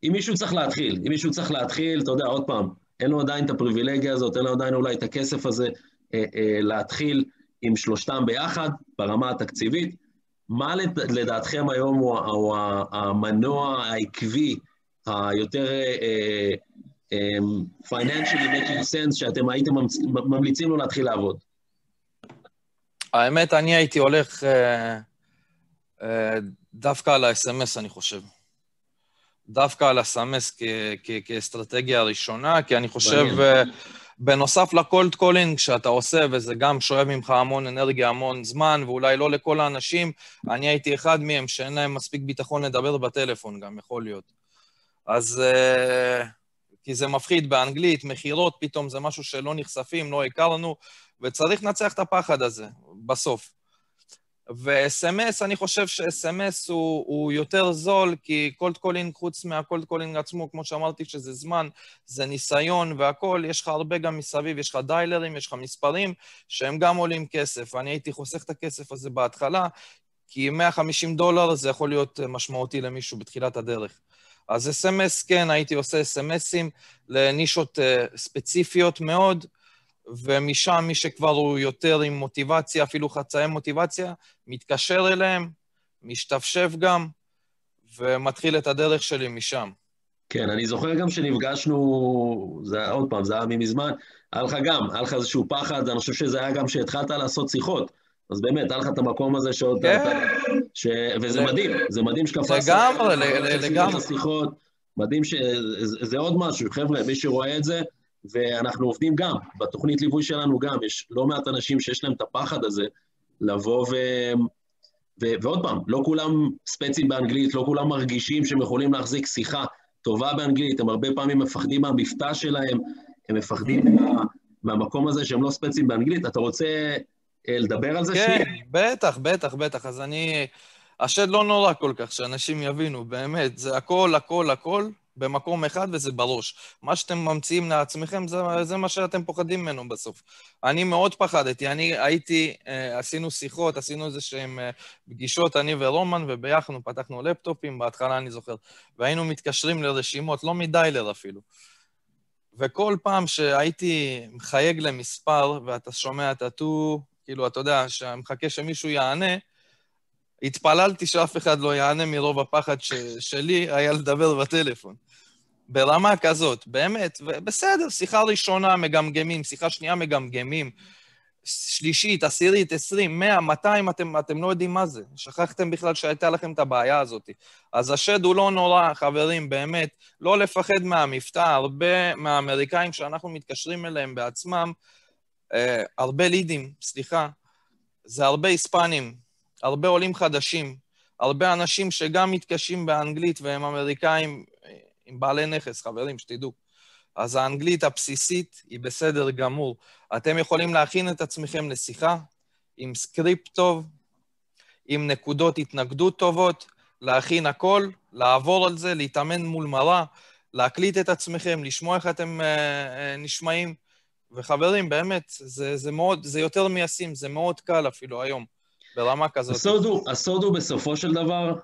אם מישהו צריך להתחיל, אם מישהו צריך להתחיל, אתה יודע, עוד פעם, אין לו עדיין את הפריבילגיה הזאת, אין לו עדיין אולי את הכסף הזה אה, אה, להתחיל עם שלושתם ביחד ברמה התקציבית, מה לד, לדעתכם היום הוא, הוא המנוע העקבי, היותר אה, אה, financially making sense, שאתם הייתם ממליצים לו להתחיל לעבוד? האמת, אני הייתי הולך אה, דווקא על ה-SMS, אני חושב. דווקא על ה-SMS כאסטרטגיה הראשונה, כי אני חושב, אה, בנוסף ל cold calling שאתה עושה, וזה גם שואב ממך המון אנרגיה, המון זמן, ואולי לא לכל האנשים, אני הייתי אחד מהם שאין להם מספיק ביטחון לדבר בטלפון גם, יכול להיות. אז... אה, כי זה מפחיד באנגלית, מכירות, פתאום זה משהו שלא נחשפים, לא הכרנו, וצריך לנצח את הפחד הזה, בסוף. ו-SMS, אני חושב ש-SMS הוא, הוא יותר זול, כי cold calling, חוץ מה cold calling עצמו, כמו שאמרתי, שזה זמן, זה ניסיון והכול, יש לך הרבה גם מסביב, יש לך דיילרים, יש לך מספרים, שהם גם עולים כסף. אני הייתי חוסך את הכסף הזה בהתחלה, כי 150 דולר זה יכול להיות משמעותי למישהו בתחילת הדרך. אז SMS, כן, הייתי עושה אס.אם.אסים לנישות uh, ספציפיות מאוד, ומשם מי שכבר הוא יותר עם מוטיבציה, אפילו חצאי מוטיבציה, מתקשר אליהם, משתפשף גם, ומתחיל את הדרך שלי משם. כן, אני זוכר גם שנפגשנו, זה עוד פעם, זה היה ממזמן, היה לך גם, היה לך איזשהו פחד, אני חושב שזה היה גם שהתחלת לעשות שיחות. אז באמת, היה לך את המקום הזה שעוד... כן. ש... וזה מדהים, זה מדהים שקפצת... לגמרי, לגמרי. מדהים שזה עוד משהו, חבר'ה, מי שרואה את זה, ואנחנו עובדים גם, בתוכנית ליווי שלנו גם, יש לא מעט אנשים שיש להם את הפחד הזה לבוא ו... ו... ועוד פעם, לא כולם ספצים באנגלית, לא כולם מרגישים שהם יכולים להחזיק שיחה טובה באנגלית, הם הרבה פעמים מפחדים מהמבטא שלהם, הם מפחדים מה... מהמקום הזה שהם לא ספצים באנגלית. אתה רוצה לדבר על זה כן? כן, בטח, בטח, בטח. אז אני... השד לא נורא כל כך, שאנשים יבינו, באמת. זה הכל, הכל, הכל במקום אחד וזה בראש. מה שאתם ממציאים לעצמכם, זה, זה מה שאתם פוחדים ממנו בסוף. אני מאוד פחדתי. אני הייתי, אה, עשינו שיחות, עשינו איזה שהן אה, פגישות, אני ורומן, וביחד פתחנו לפטופים, בהתחלה אני זוכר, והיינו מתקשרים לרשימות, לא מדיילר אפילו. וכל פעם שהייתי מחייג למספר, ואתה שומע את הטו, כאילו, אתה יודע, שמחכה שמישהו יענה, התפללתי שאף אחד לא יענה מרוב הפחד ש... שלי היה לדבר בטלפון. ברמה כזאת, באמת, ובסדר, שיחה ראשונה מגמגמים, שיחה שנייה מגמגמים, שלישית, עשירית, עשרים, מאה, מאתיים, אתם, אתם לא יודעים מה זה. שכחתם בכלל שהייתה לכם את הבעיה הזאת. אז השד הוא לא נורא, חברים, באמת, לא לפחד מהמבטא. הרבה מהאמריקאים שאנחנו מתקשרים אליהם בעצמם, אה, הרבה לידים, סליחה, זה הרבה היספנים. הרבה עולים חדשים, הרבה אנשים שגם מתקשים באנגלית והם אמריקאים עם בעלי נכס, חברים, שתדעו. אז האנגלית הבסיסית היא בסדר גמור. אתם יכולים להכין את עצמכם לשיחה עם סקריפט טוב, עם נקודות התנגדות טובות, להכין הכל, לעבור על זה, להתאמן מול מראה, להקליט את עצמכם, לשמוע איך אתם uh, uh, נשמעים. וחברים, באמת, זה, זה מאוד, זה יותר מיישים, זה מאוד קל אפילו היום, ברמה כזאת. הסוד הוא, הסוד הוא בסופו של דבר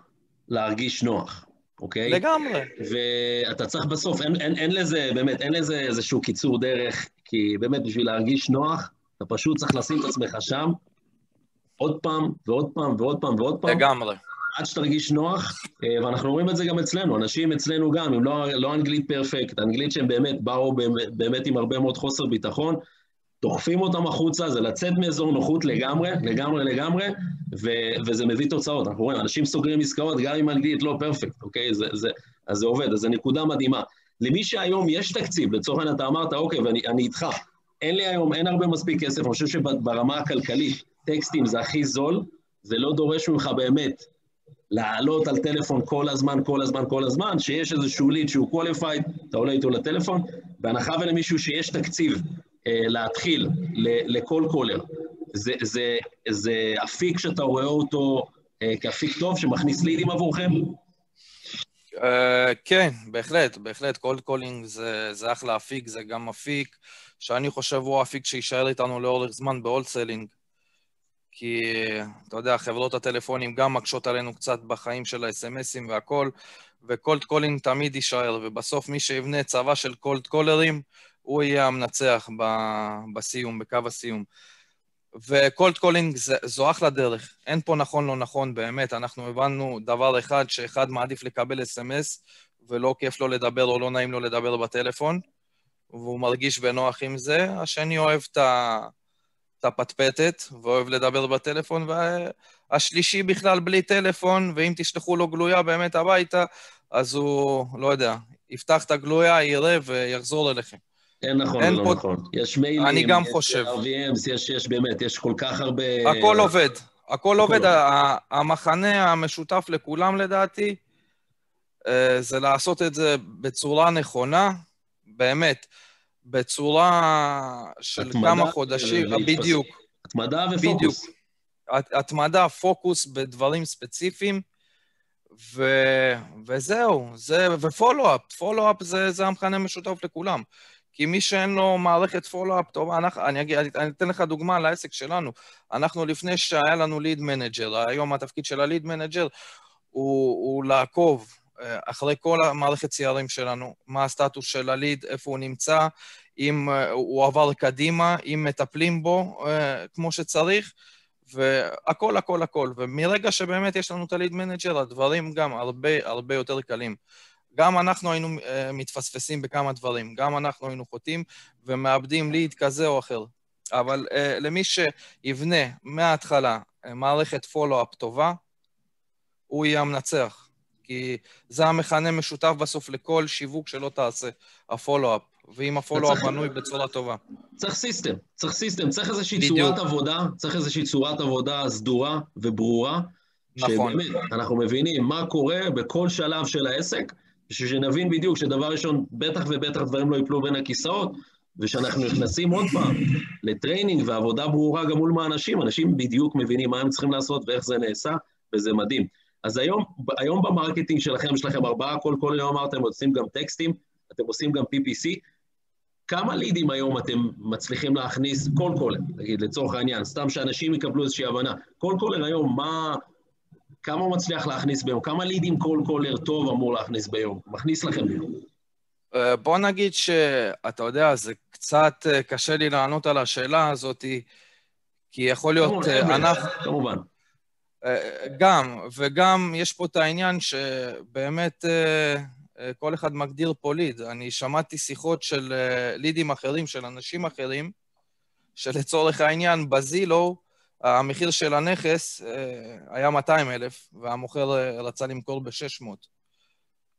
להרגיש נוח, אוקיי? לגמרי. ואתה צריך בסוף, אין, אין, אין לזה, באמת, אין לזה איזשהו קיצור דרך, כי באמת, בשביל להרגיש נוח, אתה פשוט צריך לשים את עצמך שם, עוד פעם, ועוד פעם, ועוד פעם, ועוד פעם. לגמרי. עד שתרגיש נוח, אה, ואנחנו רואים את זה גם אצלנו, אנשים אצלנו גם, אם לא, לא אנגלית פרפקט, אנגלית שהם באמת באו באמת, באמת עם הרבה מאוד חוסר ביטחון, דוחפים אותם החוצה, זה לצאת מאזור נוחות לגמרי, לגמרי לגמרי, ו, וזה מביא תוצאות. אנחנו רואים, אנשים סוגרים עסקאות גם עם אנגלית לא פרפקט, אוקיי? זה, זה, אז זה עובד, אז זו נקודה מדהימה. למי שהיום יש תקציב, לצורך העניין אתה אמרת, אוקיי, ואני איתך, אין לי היום, אין הרבה מספיק כסף, אני חושב שברמה הכלכלית, טקסטים זה הכי זול, זה לא דורש ממך באמת לעלות על טלפון כל הזמן, כל הזמן, כל הזמן, שיש איזשהו ליד שהוא qualified, אתה עולה איתו לטלפון, בהנחה ולמישהו שיש תקציב להתחיל ל cold caller, זה, זה, זה אפיק שאתה רואה אותו אה, כאפיק טוב שמכניס לידים עבורכם? Uh, כן, בהחלט, בהחלט. cold calling זה, זה אחלה אפיק, זה גם אפיק שאני חושב הוא האפיק שיישאר איתנו לאורך זמן ב wholesaling. כי, אתה יודע, חברות הטלפונים גם מקשות עלינו קצת בחיים של האס.אם.אסים והכול, ו cold calling תמיד יישאר, ובסוף מי שיבנה צבא של cold caller ים, הוא יהיה המנצח בסיום, בקו הסיום. ו cold calling זו אחלה דרך. אין פה נכון לא נכון, באמת. אנחנו הבנו דבר אחד, שאחד מעדיף לקבל SMS, ולא כיף לו לדבר או לא נעים לו לדבר בטלפון, והוא מרגיש בנוח עם זה. השני אוהב. את הפטפטת, ואוהב לדבר בטלפון, והשלישי בכלל בלי טלפון, ואם תשלחו לו גלויה באמת הביתה, אז הוא, לא יודע, יפתח את הגלויה, יראה ויחזור אליכם. אין נכון אין לא פה... נכון. יש מיילים, אני גם יש חושב. RVMs, יש, יש באמת, יש כל כך הרבה... הכל עובד. הכל, עובד. המחנה המשותף לכולם, לדעתי, אה, זה לעשות את זה בצורה נכונה, באמת. בצורה של כמה חודשים, בדיוק. התמדה ופוקוס. בדיוק. התמדה, פוקוס בדברים ספציפיים, ו... וזהו, זה... ו follow-up, follow-up זה, זה המכנה משותף לכולם. כי מי שאין לו מערכת follow-up טובה, אנחנו, אני, אגיד, אני אתן לך דוגמה לעסק שלנו. אנחנו, לפני שהיה לנו lead manager, היום התפקיד של ה lead manager הוא, הוא לעקוב אה, אחרי כל המערכת CRM שלנו, מה הסטטוס של הליד, איפה הוא נמצא, אם אה, הוא עבר קדימה, אם מטפלים בו אה, כמו שצריך, והכל, הכל, הכל. ומרגע שבאמת יש לנו את ה lead manager, הדברים גם הרבה הרבה יותר קלים. גם אנחנו היינו מתפספסים בכמה דברים, גם אנחנו היינו חוטאים ומאבדים ליד כזה או אחר. אבל למי שיבנה מההתחלה מערכת follow-up טובה, הוא יהיה המנצח. כי זה המכנה משותף בסוף לכל שיווק שלא תעשה, ה follow-up. ואם ה follow-up בנוי בצורה טובה. צריך system, צריך system, צריך איזושהי בדיוק. צורת עבודה, צריך איזושהי צורת עבודה סדורה וברורה. נכון. שבאמת, אנחנו מבינים מה קורה בכל שלב של העסק, בשביל שנבין בדיוק שדבר ראשון, בטח ובטח דברים לא ייפלו בין הכיסאות, ושאנחנו נכנסים עוד פעם ל training ועבודה ברורה גם מול מה אנשים, בדיוק מבינים מה הם צריכים לעשות ואיך זה נעשה, וזה מדהים. אז היום, היום ב marketing שלכם, יש לכם ארבעה cold caller ים אמרתם, עושים גם טקסטים, אתם עושים גם PPC. כמה לידים היום אתם מצליחים להכניס cold caller, נגיד, לצורך העניין, סתם שאנשים יקבלו איזושהי הבנה. cold caller היום, מה... כמה הוא מצליח להכניס ביום? כמה לידים cold caller טוב אמור להכניס ביום? מכניס לכם ביום. אה, בוא נגיד שאתה יודע, זה קצת אה, קשה לי לענות על השאלה הזאת, כי יכול להיות... אה, אנחנו... כמובן. גם, וגם יש פה את העניין שבאמת אה, אה, כל אחד מגדיר פה ליד. אני שמעתי שיחות של אה, לידים אחרים, של אנשים אחרים, שלצורך העניין, בזילו, המחיר של הנכס היה 200 אלף, והמוכר רצה למכור ב-600.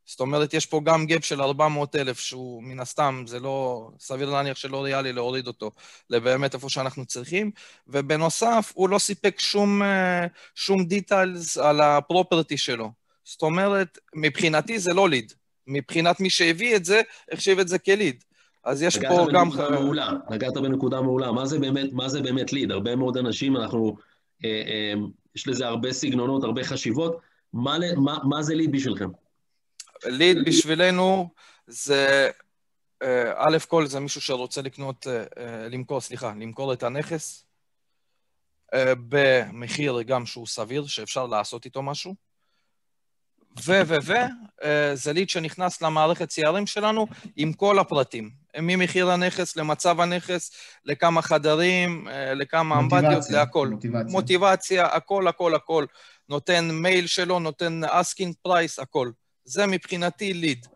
זאת אומרת, יש פה גם גאפ של 400 אלף, שהוא מן הסתם, זה לא, סביר להניח שלא ריאלי להוריד אותו לבאמת איפה שאנחנו צריכים, ובנוסף, הוא לא סיפק שום, אה, שום דיטיילס על הפרופרטי שלו. זאת אומרת, מבחינתי זה לא ליד. מבחינת מי שהביא את זה, החשיב את זה כליד. אז יש פה גם... מעולה, נגעת בנקודה מעולה. מה זה באמת, מה זה באמת ליד? הרבה מאוד אנשים, אנחנו... אה, אה, יש לזה הרבה סגנונות, הרבה חשיבות. מה, מה, מה זה ליד בשבילכם? ליד בשבילנו זה, אה, א' כל זה מישהו שרוצה לקנות, אה, אה, למכור, סליחה, למכור את הנכס במחיר גם שהוא סביר, שאפשר לעשות איתו משהו. ו, ו, ו, זה ליד שנכנס למערכת CRM שלנו עם כל הפרטים. ממחיר הנכס למצב הנכס, לכמה חדרים, לכמה אמבטיות, להכל. מוטיבציה. מוטיבציה, הכל, הכל, הכל. נותן מייל שלו, נותן asking price, הכל. זה מבחינתי ליד.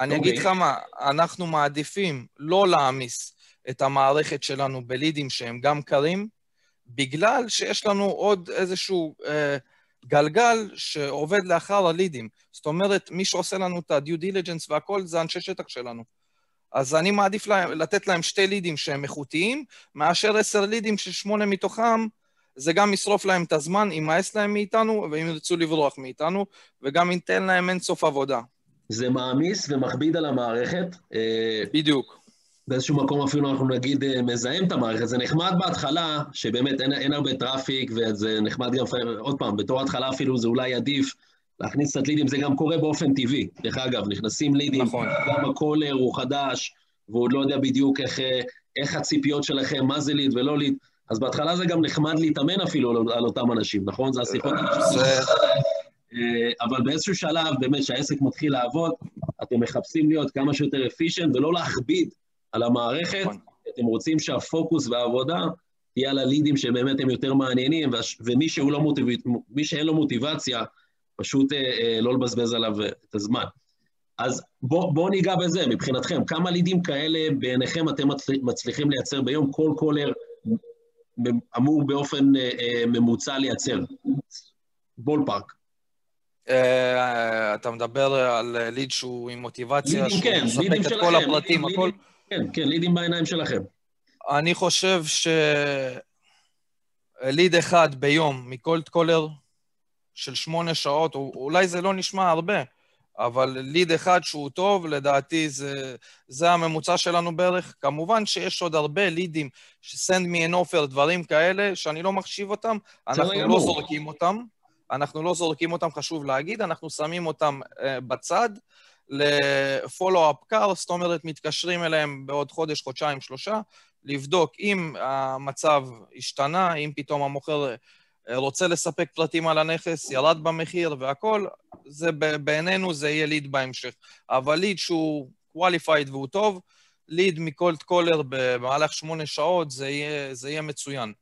אני okay. אגיד אוקיי. לך מה, אנחנו מעדיפים לא להעמיס את המערכת שלנו בלידים שהם גם קרים, בגלל שיש לנו עוד איזשהו אה, גלגל שעובד לאחר הלידים. זאת אומרת, מי שעושה לנו את ה-due diligence והכל זה אנשי שטח שלנו. אז אני מעדיף להם, לתת להם שתי לידים שהם איכותיים, מאשר עשר לידים ששמונה מתוכם זה גם ישרוף להם את הזמן, יימאס להם מאיתנו, והם ירצו לברוח מאיתנו, וגם ייתן להם אין סוף עבודה. זה מעמיס ומכביד על המערכת. אה, בדיוק. באיזשהו מקום אפילו אנחנו נגיד אה, מזהם את המערכת. זה נחמד בהתחלה, שבאמת אין, אין הרבה traffic, וזה נחמד גם, עוד פעם, בתור התחלה אפילו זה אולי עדיף להכניס קצת לידים, זה גם קורה באופן טבעי. דרך אגב, נכנסים לידים, נכון. גם ה caller הוא חדש, והוא עוד לא יודע בדיוק איך, איך הציפיות שלכם, מה זה ליד ולא ליד. אז בהתחלה זה גם נחמד להתאמן אפילו על, אותם אנשים, נכון? זה השיחות. אה, אבל באיזשהו שלב, באמת, כשהעסק מתחיל לעבוד, אתם מחפשים להיות כמה שיותר אפישנט ולא להכביד על המערכת. נכון. אתם רוצים שהפוקוס והעבודה תהיה על הלידים שבאמת הם יותר מעניינים, ומי לא מוטיב... שאין לו מוטיבציה, פשוט אה, אה, לא לבזבז עליו את הזמן. אז בואו בוא ניגע בזה, מבחינתכם, כמה לידים כאלה בעיניכם אתם מצליחים לייצר ביום? כל קולר אמור באופן אה, אה, ממוצע לייצר? בול פארק. אה, אתה מדבר על ליד שהוא עם מוטיבציה, שהוא כן, מספק את כל הפרטים, הכל? כן, כן, לידים בעיניים שלכם. אני חושב שליד אחד ביום מקולט קולר של שמונה שעות, אולי זה לא נשמע הרבה, אבל ליד אחד שהוא טוב, לדעתי זה, זה הממוצע שלנו בערך. כמובן שיש עוד הרבה לידים, send me an offer, דברים כאלה, שאני לא מחשיב אותם, אנחנו לא זורקים אותם. אנחנו לא זורקים אותם, חשוב להגיד, אנחנו שמים אותם uh, בצד ל-follow-up קר, זאת אומרת, מתקשרים אליהם בעוד חודש, חודשיים, שלושה, לבדוק אם המצב השתנה, אם פתאום המוכר רוצה לספק פרטים על הנכס, ירד במחיר והכל, זה בעינינו זה יהיה ליד בהמשך. אבל ליד שהוא qualified והוא טוב, ליד מקולט קולר במהלך שמונה שעות, זה יהיה, זה יהיה מצוין.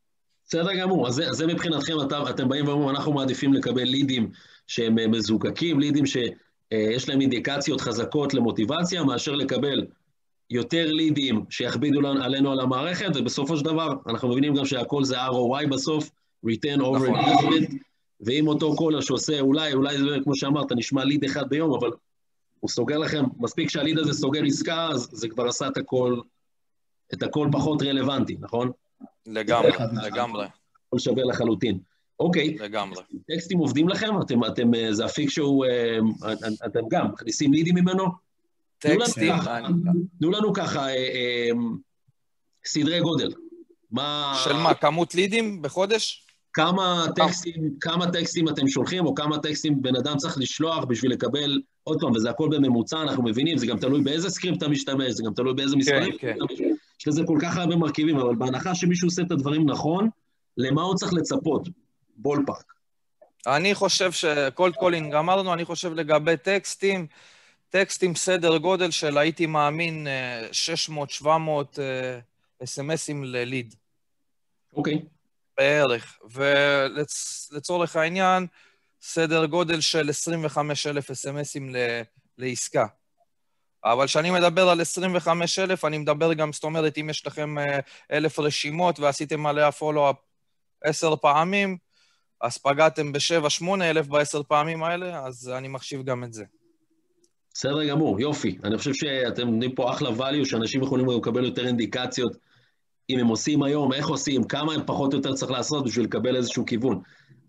בסדר גמור, אז זה, זה מבחינתכם, אתם, אתם באים ואומרים, אנחנו מעדיפים לקבל לידים שהם אה, מזוקקים, לידים שיש להם אינדיקציות חזקות למוטיבציה, מאשר לקבל יותר לידים שיכבידו עלינו על המערכת, ובסופו של דבר, אנחנו מבינים גם שהכל זה ROI בסוף, return over נכון. investment, ואם אותו קולר שעושה, אולי, אולי זה כמו שאמרת, נשמע ליד אחד ביום, אבל הוא סוגר לכם, מספיק שה lead הזה סוגר עסקה, אז זה כבר עשה את הכל, את הכל פחות רלוונטי, נכון? לגמרי, לגמרי. הכל שווה לחלוטין. אוקיי. לגמרי. טקסטים עובדים לכם? אתם, אתם, זה אפיק שהוא, אה, אתם גם מכניסים leads ממנו? טקסטים. תנו לנו ככה אה, אה, סדרי גודל. מה... של מה, כמות leads בחודש? כמה טקסטים, כמה טקסטים אתם שולחים, או כמה טקסטים בן אדם צריך לשלוח בשביל לקבל, עוד פעם, וזה הכל בממוצע, אנחנו מבינים, זה גם תלוי באיזה סקריפט אתה משתמש, זה גם תלוי באיזה מספרים. כן, כן. יש לזה כל כך הרבה מרכיבים, אבל בהנחה שמישהו עושה את הדברים נכון, למה הוא צריך לצפות? ball park. אני חושב ש cold calling אמרנו, אני חושב לגבי טקסטים, טקסטים סדר גודל של הייתי מאמין 600-700 אס.אם.אסים ל lead. אוקיי. Okay. בערך. ולצורך העניין, סדר גודל של 25,000 אס.אם.אסים לעסקה. אבל כשאני מדבר על 25,000, אני מדבר גם, זאת אומרת, אם יש לכם אה, אלף רשימות ועשיתם עליה פולו-אפ עשר פעמים, אז פגעתם ב-7-8 אלף בעשר פעמים האלה, אז אני מחשיב גם את זה. בסדר גמור, יופי. אני חושב שאתם נותנים פה אחלה value, שאנשים יכולים לקבל יותר אינדיקציות אם הם עושים היום, איך עושים, כמה הם פחות או יותר צריך לעשות בשביל לקבל איזשהו כיוון.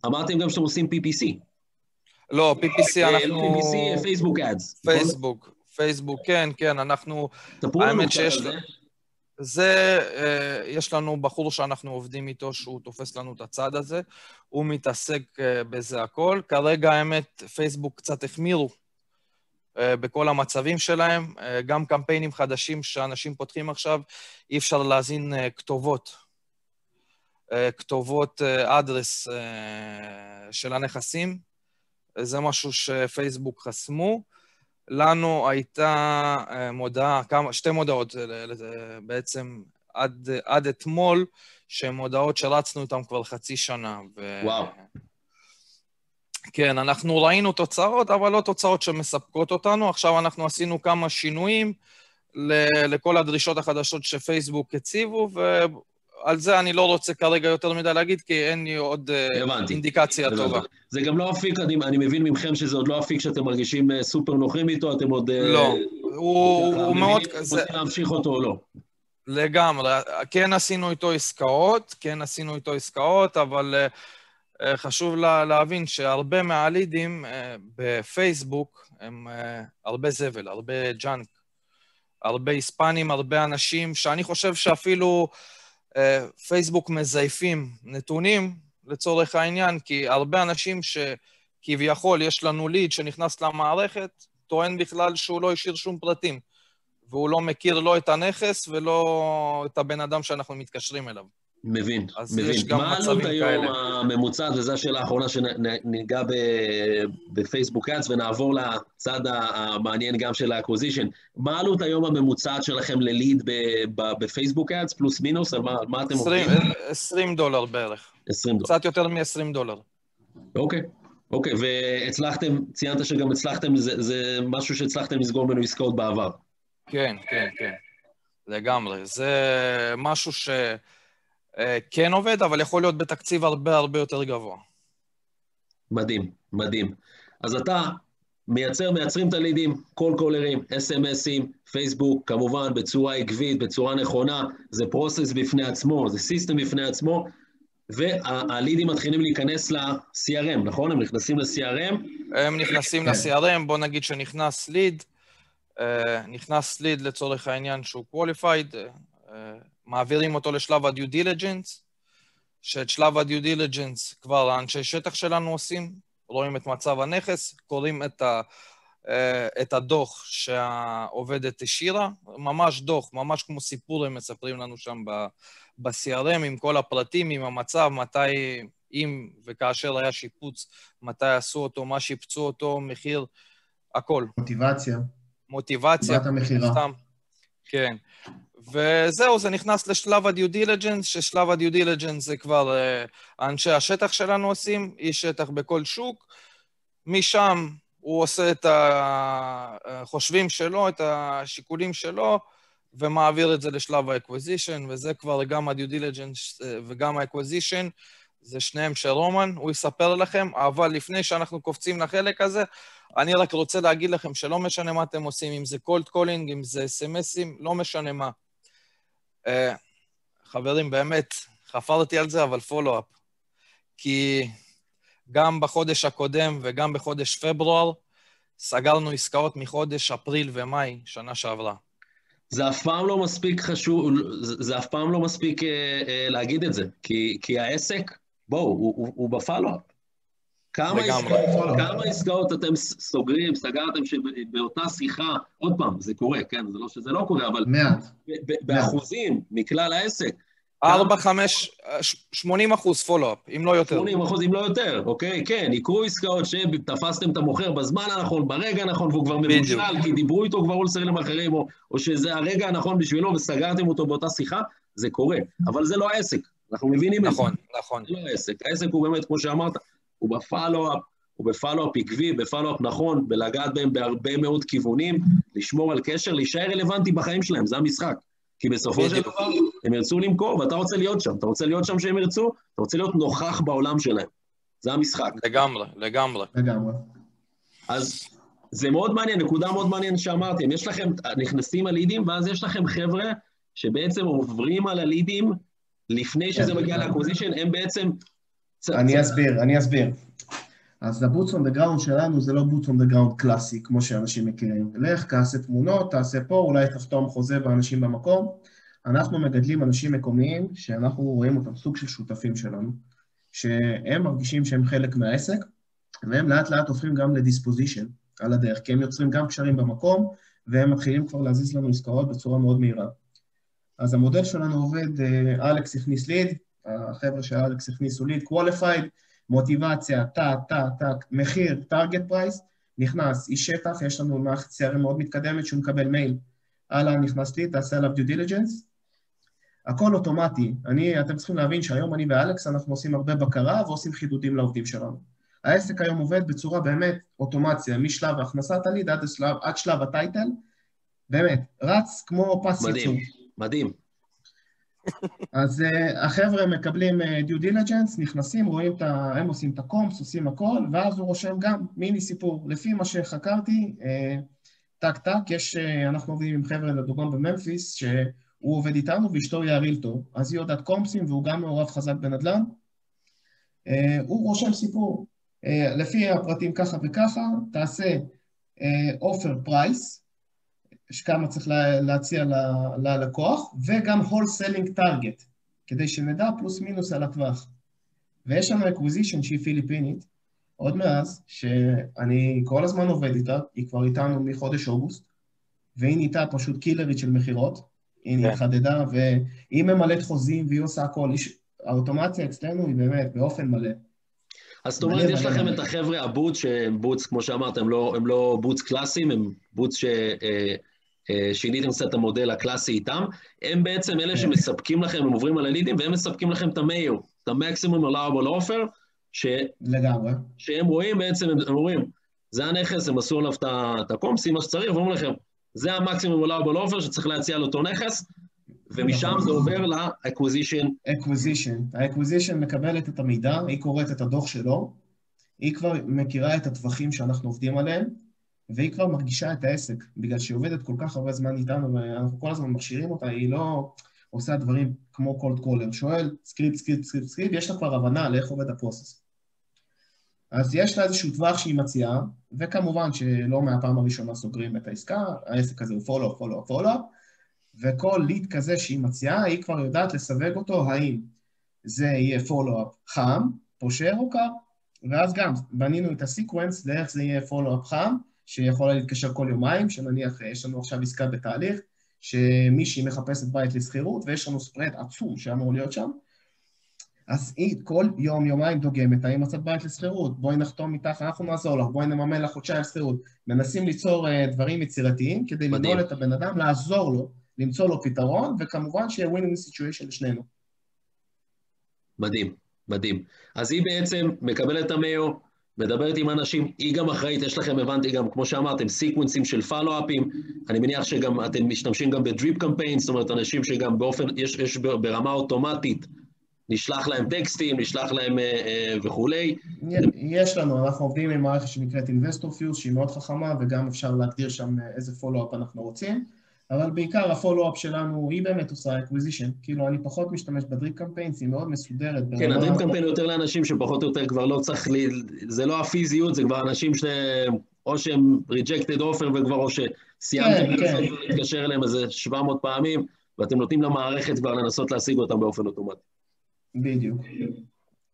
אמרתם גם שאתם עושים PPC. לא, PPC אה, אנחנו... לא PPC, פייסבוק אדס. פייסבוק, פייסבוק, כן, כן, אנחנו... ספרו לנו קצת. על זה. זה, אה, יש לנו בחור שאנחנו עובדים איתו, שהוא תופס לנו את הצד הזה, הוא מתעסק אה, בזה הכל. כרגע, האמת, פייסבוק קצת החמירו בכל המצבים שלהם. אה, גם קמפיינים חדשים שאנשים פותחים עכשיו, אי אפשר להזין אה, כתובות. אה, כתובות אדרס של הנכסים. זה משהו שפייסבוק חסמו. לנו הייתה אה, מודעה, כמה, שתי מודעות אה, בעצם עד, עד אתמול, שהן מודעות שרצנו איתן כבר חצי שנה. ו... וואו. כן, אנחנו ראינו תוצאות, אבל לא תוצאות שמספקות אותנו. עכשיו אנחנו עשינו כמה שינויים לכל הדרישות החדשות שפייסבוק הציבו, ועל זה אני לא רוצה כרגע יותר מדי להגיד, כי אין לי עוד אה, הבנתי. אינדיקציה הבנתי. טובה. זה גם לא אפיק, אני, אני מבין מכם שזה עוד לא אפיק שאתם מרגישים אה, סופר נוחים איתו, אתם עוד... אה, לא, הוא, ככה הוא מבינים מאוד כזה... רוצים להמשיך אותו או לא. לגמרי. כן עשינו איתו עסקאות, כן עשינו איתו עסקאות, אבל אה, אה, חשוב לה, להבין שהרבה מה leads אה, בפייסבוק הם אה, הרבה זבל, הרבה junk, הרבה היספנים, הרבה אנשים, שאני חושב שאפילו אה, פייסבוק מזייפים נתונים לצורך העניין, כי הרבה אנשים שכביכול יש לנו ליד שנכנס למערכת, טוען בכלל שהוא לא השאיר שום פרטים. והוא לא מכיר לא את הנכס ולא את הבן אדם שאנחנו מתקשרים אליו. מבין, מבין. מה העלות היום. הממוצעת, וזו השאלה האחרונה שניגע ב Facebook Ads ונעבור לצד המעניין גם של ה acquisition. מה העלות היום הממוצעת שלכם ל lead ב Facebook Ads, פלוס מינוס, על מה, מה אתם 20, עובדים? 20 דולר בערך, 20 דולר. קצת יותר מ-20 דולר. אוקיי, אוקיי, והצלחתם, ציינת שגם הצלחתם, זה, זה משהו שהצלחתם לסגור ממנו עסקאות בעבר. כן, כן, כן, לגמרי. זה משהו שכן עובד, אבל יכול להיות בתקציב הרבה הרבה יותר גבוה. מדהים, מדהים. אז אתה מייצר, מייצרים את ה leads, קול קולרים, אס.אם.אסים, פייסבוק, כמובן בצורה עקבית, בצורה נכונה, זה process בפני עצמו, זה system בפני עצמו, וה leads מתחילים להיכנס ל-CRM, נכון? הם נכנסים ל-CRM, הם נכנסים כן. ל-CRM, בוא נגיד שנכנס lead, נכנס lead לצורך העניין שהוא qualified, אה, מעבירים אותו לשלב ה-due diligence, שאת שלב ה-due diligence כבר האנשי שטח שלנו עושים, רואים את מצב הנכס, קוראים את, ה, אה, את הדוח שהעובדת השאירה, ממש דוח, ממש כמו סיפור הם מספרים לנו שם ב-CRM, עם כל הפרטים, עם המצב, מתי, אם וכאשר היה שיפוץ, מתי עשו אותו, מה שיפצו אותו, מחיר, הכל. מוטיבציה, מוטיבציה, בת המכירה. כן. וזהו, זה נכנס לשלב ה-due diligence, ששלב ה-due diligence זה כבר uh, אנשי השטח שלנו עושים, איש שטח בכל שוק. משם הוא עושה את החושבים שלו, את השיקולים שלו, ומעביר את זה לשלב ה-acquisition, וזה כבר גם ה-due diligence אה, וגם ה-acquisition, זה שניהם של רומן, הוא יספר לכם, אבל לפני שאנחנו קופצים לחלק הזה, אני רק רוצה להגיד לכם שלא משנה מה אתם עושים, אם זה cold calling, אם זה אס.אם.אסים, לא משנה מה. Uh, חברים, באמת, חפרתי על זה, אבל follow-up. כי גם בחודש הקודם וגם בחודש פברואר, סגרנו עסקאות מחודש אפריל ומאי, שנה שעברה. זה אף פעם לא מספיק חשוב, זה, זה אף פעם לא מספיק אה, אה, להגיד את זה, כי, כי העסק, בואו, הוא, הוא, הוא בפלו-אפ. כמה. עסקאות, כמה עסקאות אתם סוגרים, סגרתם שבאותה שיחה, עוד פעם, זה קורה, כן, זה לא שזה לא קורה, אבל מעט. באחוזים מכלל העסק, 4, 5, 80 אחוז פולו-אפ, אם לא יותר. 80 אחוז, אם לא יותר, אוקיי? כן, יקרו עסקאות שתפסתם את המוכר בזמן הנכון, ברגע הנכון, והוא כבר. מבושל, כי דיברו איתו כבר הולסרים אחרים, או, או שזה הרגע הנכון בשבילו וסגרתם אותו באותה שיחה, זה קורה. אבל זה לא העסק, אנחנו מבינים את זה. נכון, נכון. זה לא העסק. העסק הוא באמת, כמו שאמרת, הוא בפלו-אפ, הוא בפלו-אפ עקבי, בפלו-אפ נכון, בלגעת בהם בהרבה מאוד כיוונים, לשמור על קשר, להישאר רלוונטי בחיים שלהם, זה המשחק. כי בסופו של. דבר, הם ירצו למכור, ואתה רוצה להיות שם. אתה רוצה להיות שם שהם ירצו, אתה רוצה להיות נוכח בעולם שלהם. זה המשחק. לגמרי, לגמרי. לגמרי. אז זה מאוד מעניין, נקודה מאוד מעניינת שאמרתם. יש לכם, נכנסים ה leads, ואז יש לכם חבר'ה שבעצם עוברים על ה leads לפני שזה כן. מגיע ל acquisition, הם בעצם... אני אסביר, אני אסביר. אז ה-Boots on the ground שלנו זה לא Boots on the ground קלאסי, כמו שאנשים מכירים. לך, תעשה תמונות, תעשה פה, אולי תחתום חוזה באנשים במקום. אנחנו מגדלים אנשים מקומיים שאנחנו רואים אותם סוג של שותפים שלנו, שהם מרגישים שהם חלק מהעסק, והם לאט לאט הופכים גם ל disposition על הדרך, כי הם יוצרים גם קשרים במקום, והם מתחילים כבר להזיז לנו עסקאות בצורה מאוד מהירה. אז המודל שלנו עובד, אה, אלכס הכניס ליד, החבר'ה של אלכס הכניסו ליד, qualified, מוטיבציה, טה, טה, טה, מחיר, target price, נכנס איש שטח, יש לנו מערכת CRM מאוד מתקדמת שהוא מקבל מייל, הלאה, נכנס לי, תעשה עליו due diligence, הכל אוטומטי. אני, אתם צריכים להבין שהיום אני ואלכס, אנחנו עושים הרבה בקרה ועושים חידודים לעובדים שלנו. העסק היום עובד בצורה באמת אוטומציה, משלב הכנסת ה lead עד, עד שלב ה title, באמת, רץ כמו פס מדהים. ייצור. מדהים. אז uh, החבר'ה מקבלים uh, due diligence, נכנסים, רואים את ה... הם עושים את ה comps, עושים הכל, ואז הוא רושם גם מיני סיפור. לפי מה שחקרתי, uh, טק טק, יש, uh, אנחנו עובדים עם חבר'ה לדוגמה בממפיס, שהוא עובד איתנו ואשתו היא ה realtor, אז היא יודעת compsים והוא גם מעורב חזק בנדל"ן. Uh, הוא רושם סיפור. Uh, לפי הפרטים ככה וככה, תעשה אופר פרייס, כמה צריך לה- להציע ל- ללקוח, וגם wholesaling target, כדי שנדע פלוס מינוס על הטווח. ויש לנו acquisition שהיא פיליפינית, עוד מאז, שאני כל הזמן עובד איתה, היא כבר איתנו מחודש אוגוסט, והיא נהייתה פשוט קילרית של מכירות, היא כן. התחדדה, והיא ממלאת חוזים והיא עושה הכל. האוטומציה אצלנו היא באמת באופן מלא. אז זאת אומרת, יש לכם. את החבר'ה הבוטס, שהם בוטס, כמו שאמרת, הם לא, הם לא בוטס קלאסיים, הם בוטס ששיניתם קצת את המודל הקלאסי איתם, הם בעצם אלה. שמספקים לכם, הם עוברים על הלידים, והם מספקים לכם את המאיו, את ה-maximum allowable offer, ש, לגמרי. שהם רואים בעצם, הם אומרים, זה הנכס, הם עשו עליו את הקומפסים, מה שצריך, ואומרים לכם, זה המקסימום allowable offer שצריך להציע על אותו נכס, ומשם. זה עובר ל-acquisition. acquisition. ה-acquisition מקבלת את המידע, היא קוראת את הדוח שלו, היא כבר מכירה את הטווחים שאנחנו עובדים עליהם, והיא כבר מרגישה את העסק, בגלל שהיא עובדת כל כך הרבה זמן איתנו, ואנחנו כל הזמן מכשירים אותה, היא לא עושה דברים כמו cold caller, שואל script, script, script, script, יש לה כבר הבנה לאיך עובד ה process. אז יש לה איזשהו טווח שהיא מציעה, וכמובן שלא מהפעם הראשונה סוגרים את העסקה, העסק הזה הוא follow, follow, follow, וכל lead כזה שהיא מציעה, היא כבר יודעת לסווג אותו, האם זה יהיה follow-up חם, פושר או קר, ואז גם בנינו את ה sequence לאיך זה יהיה follow-up חם, שיכולה להתקשר כל יומיים, שנניח יש לנו עכשיו עסקה בתהליך, שמישהי מחפשת בית לשכירות, ויש לנו spread עצום שאמור להיות שם, אז היא כל יום, יומיים דוגמת, האם מצאת בית לשכירות, בואי נחתום איתך, אנחנו נעזור לך, בואי נממן לך חודשיים שכירות. מנסים ליצור uh, דברים יצירתיים כדי. לגדול את הבן אדם, לעזור לו, למצוא לו פתרון, וכמובן שיהיה win-win situation לשנינו. מדהים, מדהים. אז היא בעצם מקבלת את המאיו, מדברת עם אנשים, היא גם אחראית, יש לכם, הבנתי גם, כמו שאמרתם, סיקוונסים של פלו-אפים, אני מניח שגם אתם משתמשים גם בדריפ קמפיין, זאת אומרת, אנשים שגם באופן, יש, יש ברמה אוטומטית, נשלח להם טקסטים, נשלח להם אה, אה, וכולי. יש לנו, אנחנו עובדים עם מערכת שנקראת Investor Fuse, שהיא מאוד חכמה, וגם אפשר להגדיר שם אה, איזה פולו-אפ אנחנו רוצים, אבל בעיקר הפולו-אפ שלנו, היא באמת עושה acquisition, כאילו אני פחות משתמש בדריפ קמפיינס, היא מאוד מסודרת. כן, הדריפ קמפיין הוא יותר לאנשים שפחות או יותר כבר לא צריך, לי, זה לא הפיזיות, זה כבר אנשים ש... או שהם rejected offer וכבר, או שסיימתם כן, כן. ולהתקשר אליהם איזה 700 פעמים, ואתם נותנים למערכת כבר לנסות להשיג אותם באופן אוטומטי. בדיוק.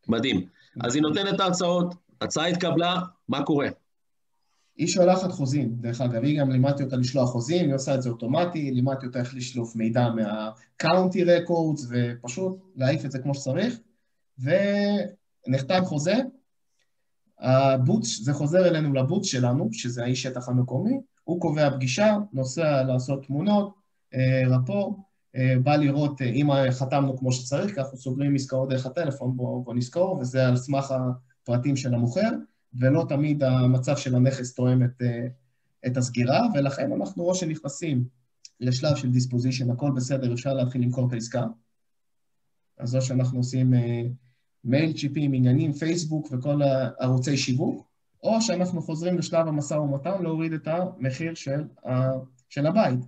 מדהים. אז היא נותנת את ההצעות, הצעה התקבלה, מה קורה? היא שולחת חוזים, דרך אגב, היא גם לימדתי אותה לשלוח חוזים, היא עושה את זה אוטומטי, לימדתי אותה איך לשלוף מידע מה-county records, ופשוט להעיף את זה כמו שצריך, ונחתם חוזה. הבוטס, זה חוזר אלינו לבוטס שלנו, שזה האיש שטח המקומי, הוא קובע פגישה, נוסע לעשות תמונות, אה, רפור, אה, בא לראות אה, אם חתמנו כמו שצריך, כי אנחנו סוגרים עסקאות דרך הטלפון, בואו בוא נזכור, וזה על סמך הפרטים של המוכר. ולא תמיד המצב של הנכס תואם את, אה, את הסגירה, ולכן אנחנו או שנכנסים לשלב של דיספוזישן, הכל בסדר, אפשר להתחיל למכור את העסקה. אז או שאנחנו עושים מייל צ'יפים, עניינים, פייסבוק וכל הערוצי שיווק, או שאנחנו חוזרים לשלב המשא ומתן להוריד את המחיר של, ה, של הבית.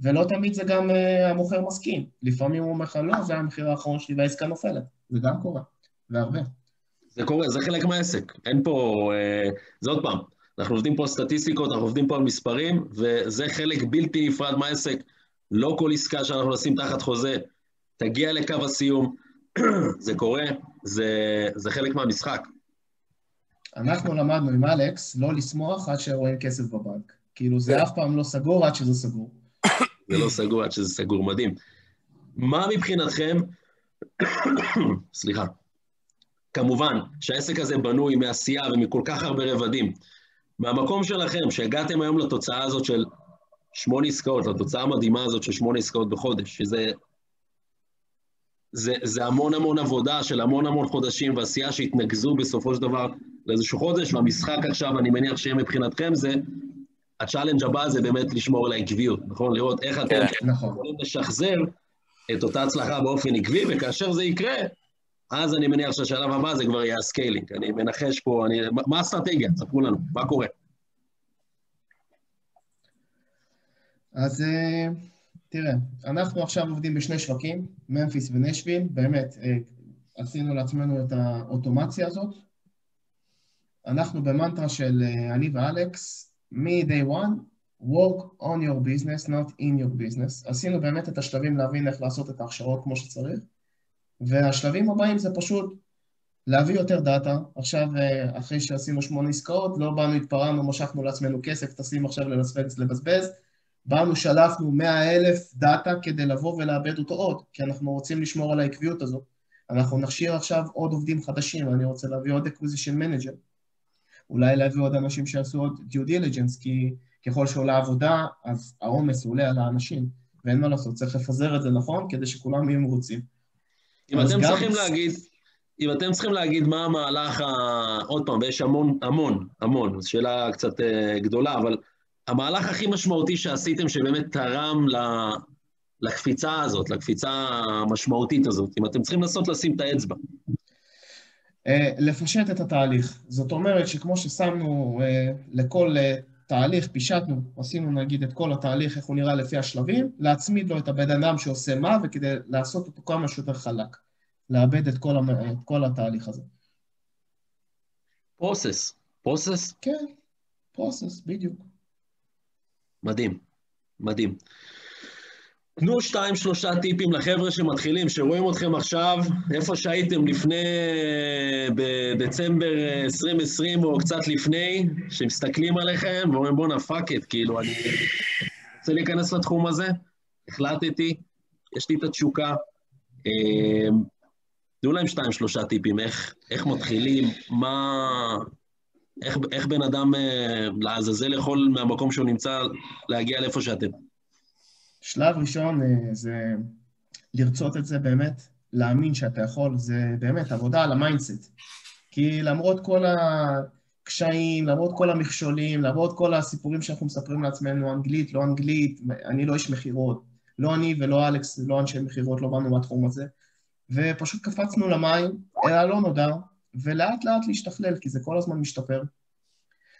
ולא תמיד זה גם uh, המוכר מסכים. לפעמים הוא אומר לך, לא, זה המחיר האחרון שלי והעסקה נופלת. זה גם קורה, והרבה. זה קורה, זה חלק מהעסק. אין פה... Uh, זה עוד פעם, אנחנו עובדים פה על סטטיסטיקות, אנחנו עובדים פה על מספרים, וזה חלק בלתי נפרד מהעסק. לא כל עסקה שאנחנו נשים תחת חוזה תגיע לקו הסיום. זה קורה, זה, זה חלק מהמשחק. אנחנו למדנו עם אלכס לא לשמוח עד שרואים כסף בבנק. כאילו, זה אף פעם לא סגור עד שזה סגור. זה לא סגור עד שזה סגור, מדהים. מה מבחינתכם, סליחה, כמובן שהעסק הזה בנוי מעשייה ומכל כך הרבה רבדים. מהמקום שלכם, שהגעתם היום לתוצאה הזאת של שמונה עסקאות, לתוצאה המדהימה הזאת של שמונה עסקאות בחודש, שזה זה, זה המון המון עבודה של המון המון חודשים ועשייה שהתנקזו בסופו של דבר לאיזשהו חודש, והמשחק עכשיו, אני מניח שיהיה מבחינתכם, זה, ה challenge הבא זה באמת לשמור על העקביות, נכון? לראות איך אתם כן, נכון. יכולים לשחזר את אותה הצלחה באופן עקבי, וכאשר זה יקרה, אז אני מניח שהשלב הבא זה כבר יהיה ה scaling. אני מנחש פה, אני... מה האסטרטגיה? ספרו לנו, מה קורה? אז אה, תראה, אנחנו עכשיו עובדים בשני שווקים, ממפיס ונשוויל, באמת, אה, עשינו לעצמנו את האוטומציה הזאת. אנחנו במנטרה של אה, אני ואלכס, מ-day one, work on your business, not in your business. עשינו באמת את השלבים להבין איך לעשות את ההכשרות כמו שצריך, והשלבים הבאים זה פשוט להביא יותר דאטה. עכשיו, אה, אחרי שעשינו שמונה עסקאות, לא באנו, התפרענו, משכנו לעצמנו כסף, טסים עכשיו לבזבז, לבזבז. באנו, שלפנו 100 אלף דאטה כדי לבוא ולאבד אותו עוד, כי אנחנו רוצים לשמור על העקביות הזאת. אנחנו נכשיר עכשיו עוד עובדים חדשים, אני רוצה להביא עוד acquisition manager. אולי להביא עוד אנשים שיעשו עוד due diligence, כי ככל שעולה עבודה, אז העומס עולה על האנשים, ואין מה לעשות, צריך לפזר את זה נכון, כדי שכולם יהיו מרוצים. אם אתם. צריכים להגיד, אם אתם צריכים להגיד מה המהלך ה... עוד פעם, ויש המון, המון, המון, זו שאלה קצת uh, גדולה, אבל המהלך הכי משמעותי שעשיתם, שבאמת תרם ל... לקפיצה הזאת, לקפיצה המשמעותית הזאת, אם אתם צריכים לנסות לשים את האצבע. אה, לפשט את התהליך. זאת אומרת שכמו ששמנו אה, לכל אה, תהליך, פישטנו, עשינו נגיד את כל התהליך, איך הוא נראה לפי השלבים, להצמיד לו את הבן אדם שעושה מה, וכדי לעשות אותו כמה שיותר חלק. לאבד את כל, המ... את כל התהליך הזה. פרוסס. פרוסס? כן, פרוסס, בדיוק. מדהים, מדהים. תנו שתיים, שלושה טיפים לחבר'ה שמתחילים, שרואים אתכם עכשיו, איפה שהייתם לפני, בדצמבר 2020 או קצת לפני, שמסתכלים עליכם ואומרים בואנה fuck it, כאילו, אני רוצה להיכנס לתחום הזה, החלטתי, יש לי את התשוקה. אמ, תנו להם שתיים, שלושה טיפים, איך, איך מתחילים, מה, איך, איך בן אדם אה, לעזאזל יכול מהמקום שהוא נמצא להגיע לאיפה שאתם? שלב ראשון אה, זה לרצות את זה באמת, להאמין שאתה יכול, זה באמת עבודה על ה mindset. כי למרות כל הקשיים, למרות כל המכשולים, למרות כל הסיפורים שאנחנו מספרים לעצמנו, אנגלית, לא אנגלית, אני לא איש מכירות. לא אני ולא אלכס, לא אנשי מכירות, לא באנו מהתחום הזה. ופשוט קפצנו למים, אל הלא נודע, ולאט לאט להשתכלל, כי זה כל הזמן משתפר.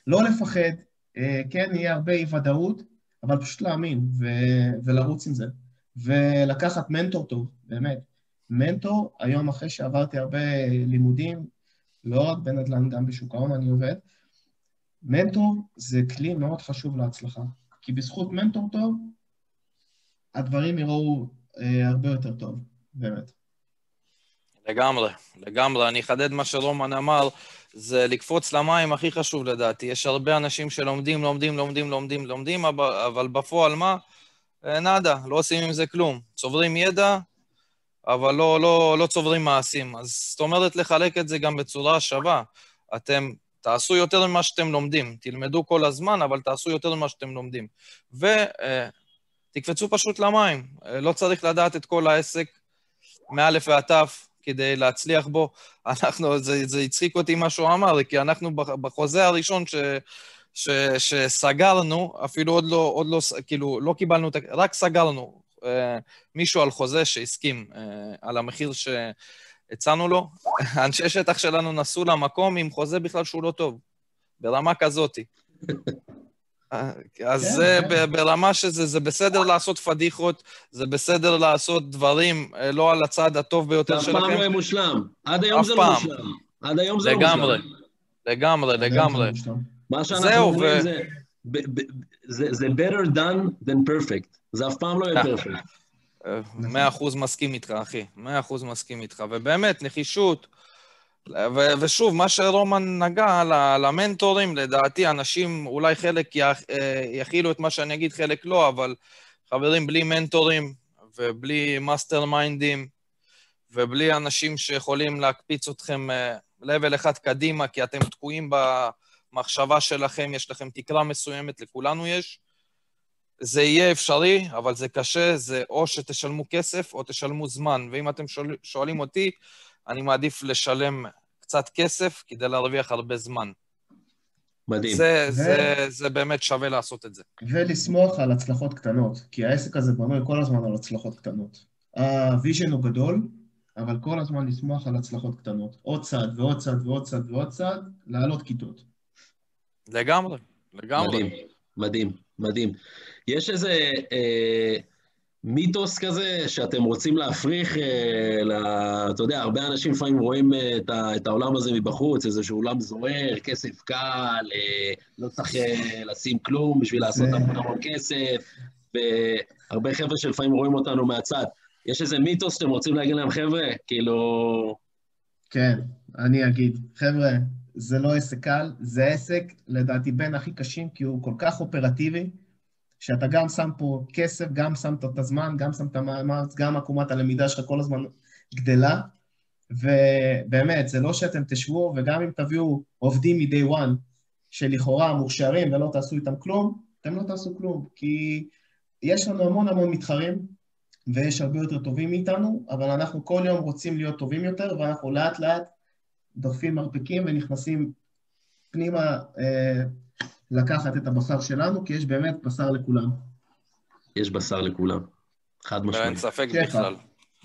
לא לפחד, אה, כן, יהיה הרבה אי-ודאות, אבל פשוט להאמין ו- ולרוץ עם זה. ולקחת מנטור טוב, באמת. מנטור, היום אחרי שעברתי הרבה לימודים, לא רק בנדל"ן, גם בשוק ההון אני עובד, מנטור זה כלי מאוד חשוב להצלחה. כי בזכות מנטור טוב, הדברים יראו אה, הרבה יותר טוב, באמת. לגמרי, לגמרי. אני אחדד מה שרומן אמר, זה לקפוץ למים הכי חשוב לדעתי. יש הרבה אנשים שלומדים, לומדים, לומדים, לומדים, לומדים, אבל בפועל מה? אה, נאדה, לא עושים עם זה כלום. צוברים ידע, אבל לא, לא, לא צוברים מעשים. אז זאת אומרת לחלק את זה גם בצורה שווה. אתם תעשו יותר ממה שאתם לומדים. תלמדו כל הזמן, אבל תעשו יותר ממה שאתם לומדים. ותקפצו אה, פשוט למים. אה, לא צריך לדעת את כל העסק מאלף ועד תף. כדי להצליח בו. אנחנו, זה, זה הצחיק אותי מה שהוא אמר, כי אנחנו בחוזה הראשון ש, ש, שסגרנו, אפילו עוד לא, עוד לא, כאילו, לא קיבלנו, רק סגרנו אה, מישהו על חוזה שהסכים אה, על המחיר שהצענו לו. אנשי שטח שלנו נסעו למקום עם חוזה בכלל שהוא לא טוב. ברמה כזאת. אז כן, זה כן. ברמה שזה זה בסדר לעשות פדיחות, זה בסדר לעשות דברים אה, לא על הצד הטוב ביותר אף פעם לא שלכם. יהיה מושלם. עד היום זה לא. מושלם. עד היום זה לא לגמרי. מושלם. לגמרי, לגמרי. מה שאנחנו אומרים זה, זה, זה better done than perfect. זה אף פעם לא יהיה אה. perfect. אה, מאה אחוז מסכים איתך, אחי. מאה אחוז מסכים איתך. ובאמת, נחישות. ו- ושוב, מה שרומן נגע למנטורים, לדעתי, אנשים, אולי חלק אה, יכילו את מה שאני אגיד, חלק לא, אבל חברים, בלי מנטורים ובלי mastermind ים ובלי אנשים שיכולים להקפיץ אתכם ל level אחד קדימה, כי אתם תקועים במחשבה שלכם, יש לכם תקרה מסוימת, לכולנו יש, זה יהיה אפשרי, אבל זה קשה, זה או שתשלמו כסף או תשלמו זמן. ואם אתם שואל, שואלים אותי, אני מעדיף לשלם קצת כסף כדי להרוויח הרבה זמן. מדהים. זה, ו- זה, זה באמת שווה לעשות את זה. ולסמוך על הצלחות קטנות, כי העסק הזה בנוי כל הזמן על הצלחות קטנות. ה vision הוא גדול, אבל כל הזמן לסמוך על הצלחות קטנות. עוד צעד ועוד צעד ועוד צעד ועוד צעד, לעלות כיתות. לגמרי, לגמרי. מדהים, מדהים, מדהים. יש איזה אה, מיתוס כזה שאתם רוצים להפריך, אה, ל... אתה יודע, הרבה אנשים לפעמים רואים אה, את, ה, את העולם הזה מבחוץ, איזשהו עולם זוהר, כסף קל, אה, לא צריך אה, לשים כלום בשביל לעשות המון המון כסף, והרבה חבר'ה שלפעמים רואים אותנו מהצד. יש איזה מיתוס שאתם רוצים להגיד להם, חבר'ה, כאילו... כן, אני אגיד, חבר'ה, זה לא עסק קל, זה עסק, לדעתי, בין הכי קשים, כי הוא כל כך אופרטיבי, שאתה גם שם פה כסף, גם שמת את הזמן, גם שם את המאמץ, גם עקומת הלמידה שלך כל הזמן גדלה, ובאמת, זה לא שאתם תשבו, וגם אם תביאו עובדים מ-day one, שלכאורה מוכשרים ולא תעשו איתם כלום, אתם לא תעשו כלום, כי יש לנו המון המון מתחרים, ויש הרבה יותר טובים מאיתנו, אבל אנחנו כל יום רוצים להיות טובים יותר, ואנחנו לאט לאט דוחפים מרפקים ונכנסים פנימה אה, לקחת את הבשר שלנו, כי יש באמת בשר לכולם. יש בשר לכולם, חד משמעית. ספק שפע. בכלל.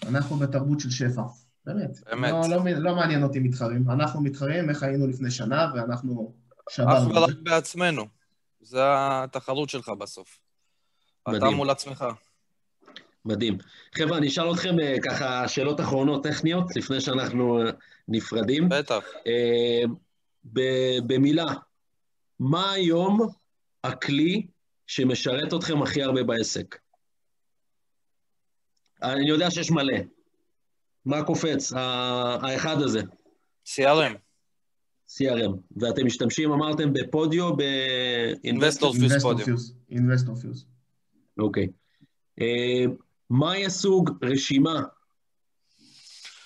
אנחנו בתרבות של שפע, באמת. באמת. לא, לא, לא מעניין אותי מתחרים. אנחנו מתחרים איך היינו לפני שנה, ואנחנו אך שברנו את ורק. בעצמנו. זה התחרות שלך בסוף. אתה מדהים. מול עצמך. מדהים. חבר'ה, אני אשאל אתכם אה, ככה שאלות אחרונות טכניות, לפני שאנחנו אה, נפרדים. בטח. אה, במילה, מה היום הכלי שמשרת אתכם הכי הרבה בעסק? אני יודע שיש מלא. מה קופץ? ה- האחד הזה, CRM, CRM. ואתם משתמשים, אמרתם, בפודיו, ב... Investor Fuse Investor Podium. Fuse, Investor Fuse. אוקיי. אה, מהי הסוג רשימה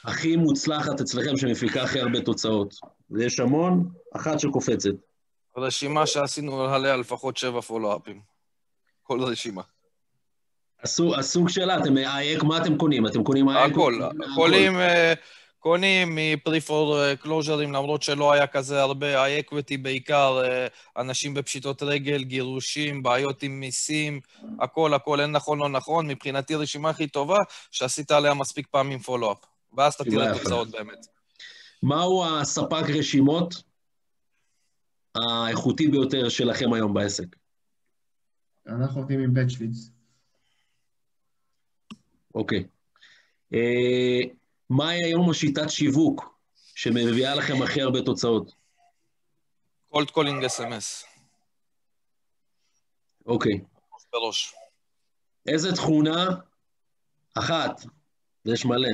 הכי מוצלחת אצלכם שמפיקה הכי הרבה תוצאות? ויש המון, אחת שקופצת. רשימה שעשינו עליה לפחות שבע פולו-אפים. כל רשימה. הסוג, שלה, אתם, האייק, מה אתם קונים? אתם קונים האייק? הכל. קונים, אה, קונים מפריפור קלוז'רים, למרות שלא היה כזה הרבה, האקוויטי בעיקר, אה, אנשים בפשיטות רגל, גירושים, בעיות עם מיסים, הכל, הכל, אין נכון, לא נכון. מבחינתי רשימה הכי טובה, שעשית עליה מספיק פעמים פולו-אפ. ואז אתה תראה. תוצאות באמת. מהו הספק רשימות האיכותי ביותר שלכם היום בעסק? אנחנו עובדים עם Leads. אוקיי. אה, מהי היום השיטת שיווק שמביאה לכם הכי הרבה תוצאות? cold calling SMS. אוקיי. בראש. איזה תכונה אחת, יש מלא,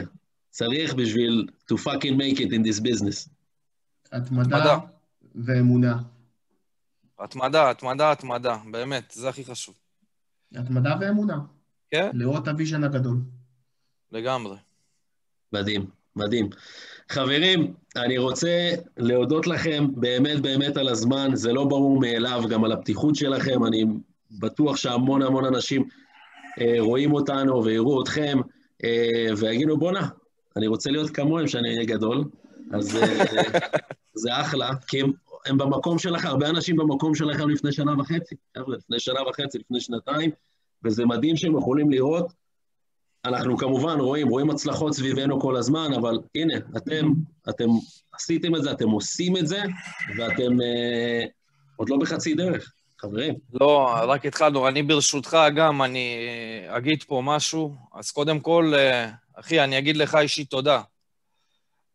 צריך בשביל to fucking make it in this business? התמדה. ואמונה. התמדה, התמדה, התמדה. באמת, זה הכי חשוב. התמדה ואמונה. כן? לראות ה vision הגדול. לגמרי. מדהים, מדהים. חברים, אני רוצה להודות לכם באמת באמת על הזמן, זה לא ברור מאליו, גם על הפתיחות שלכם, אני בטוח שהמון המון אנשים אה, רואים אותנו ויראו אתכם אה, ויגידו, בואנה, אני רוצה להיות כמוהם שאני אהיה גדול, אז אה, זה אחלה, כי הם, במקום שלכם, הרבה אנשים במקום שלכם לפני שנה וחצי, חבר'ה, לפני שנה וחצי, לפני שנתיים, וזה מדהים שהם יכולים לראות אנחנו כמובן רואים, רואים הצלחות סביבנו כל הזמן, אבל הנה, אתם, אתם עשיתם את זה, אתם עושים את זה, ואתם uh, עוד לא בחצי דרך, חברים. לא, רק התחלנו. אני ברשותך גם, אני אגיד פה משהו. אז קודם כל, אה, אחי, אני אגיד לך אישית תודה.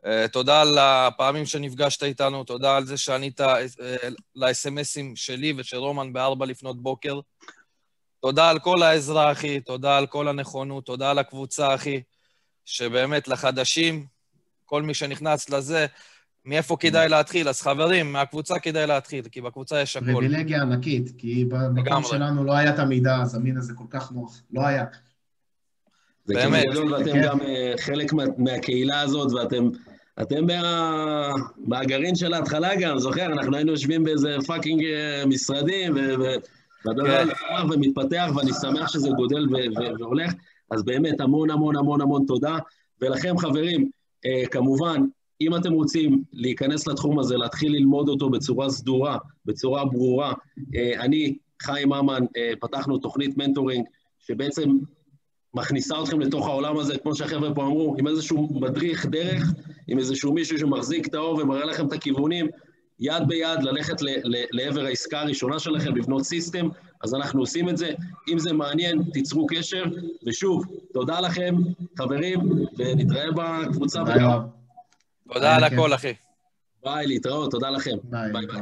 אה, תודה על הפעמים שנפגשת איתנו, תודה על זה שענית אה, לאס.אם.אסים שלי ושל רומן בארבע לפנות בוקר. תודה על כל העזרה, אחי, תודה על כל הנכונות, תודה על הקבוצה, אחי, שבאמת לחדשים, כל מי שנכנס לזה, מאיפה כדאי להתחיל? אז חברים, מהקבוצה כדאי להתחיל, כי בקבוצה יש הכול. פריבילגיה ענקית, כי במקום שלנו לא היה את המידע הזמין הזה כל כך נוח, לא היה. באמת. ואתם כן. גם אה, חלק מה, מהקהילה הזאת, ואתם אתם מה, מהגרעין של ההתחלה גם, זוכר? אנחנו היינו יושבים באיזה פאקינג אה, משרדים, והדבר הזה צמח ומתפתח, ואני שמח שזה גודל והולך. אז באמת, המון המון המון המון תודה. ולכם, חברים, אה, כמובן, אם אתם רוצים להיכנס לתחום הזה, להתחיל ללמוד אותו בצורה סדורה, בצורה ברורה, אה, אני, חיים ממן, אה, פתחנו תוכנית מנטורינג, שבעצם מכניסה אתכם לתוך העולם הזה, כמו שהחבר'ה פה אמרו, עם איזשהו מדריך דרך, עם איזשהו מישהו שמחזיק את האור ומראה לכם את הכיוונים, יד ביד ללכת ל- ל- לעבר העסקה הראשונה שלכם, לבנות system, אז אנחנו עושים את זה. אם זה מעניין, תיצרו קשר, ושוב, תודה לכם, חברים, ונתראה בקבוצה. תודה על הכל, אחי. ביי, להתראות, תודה לכם. ביי, ביי.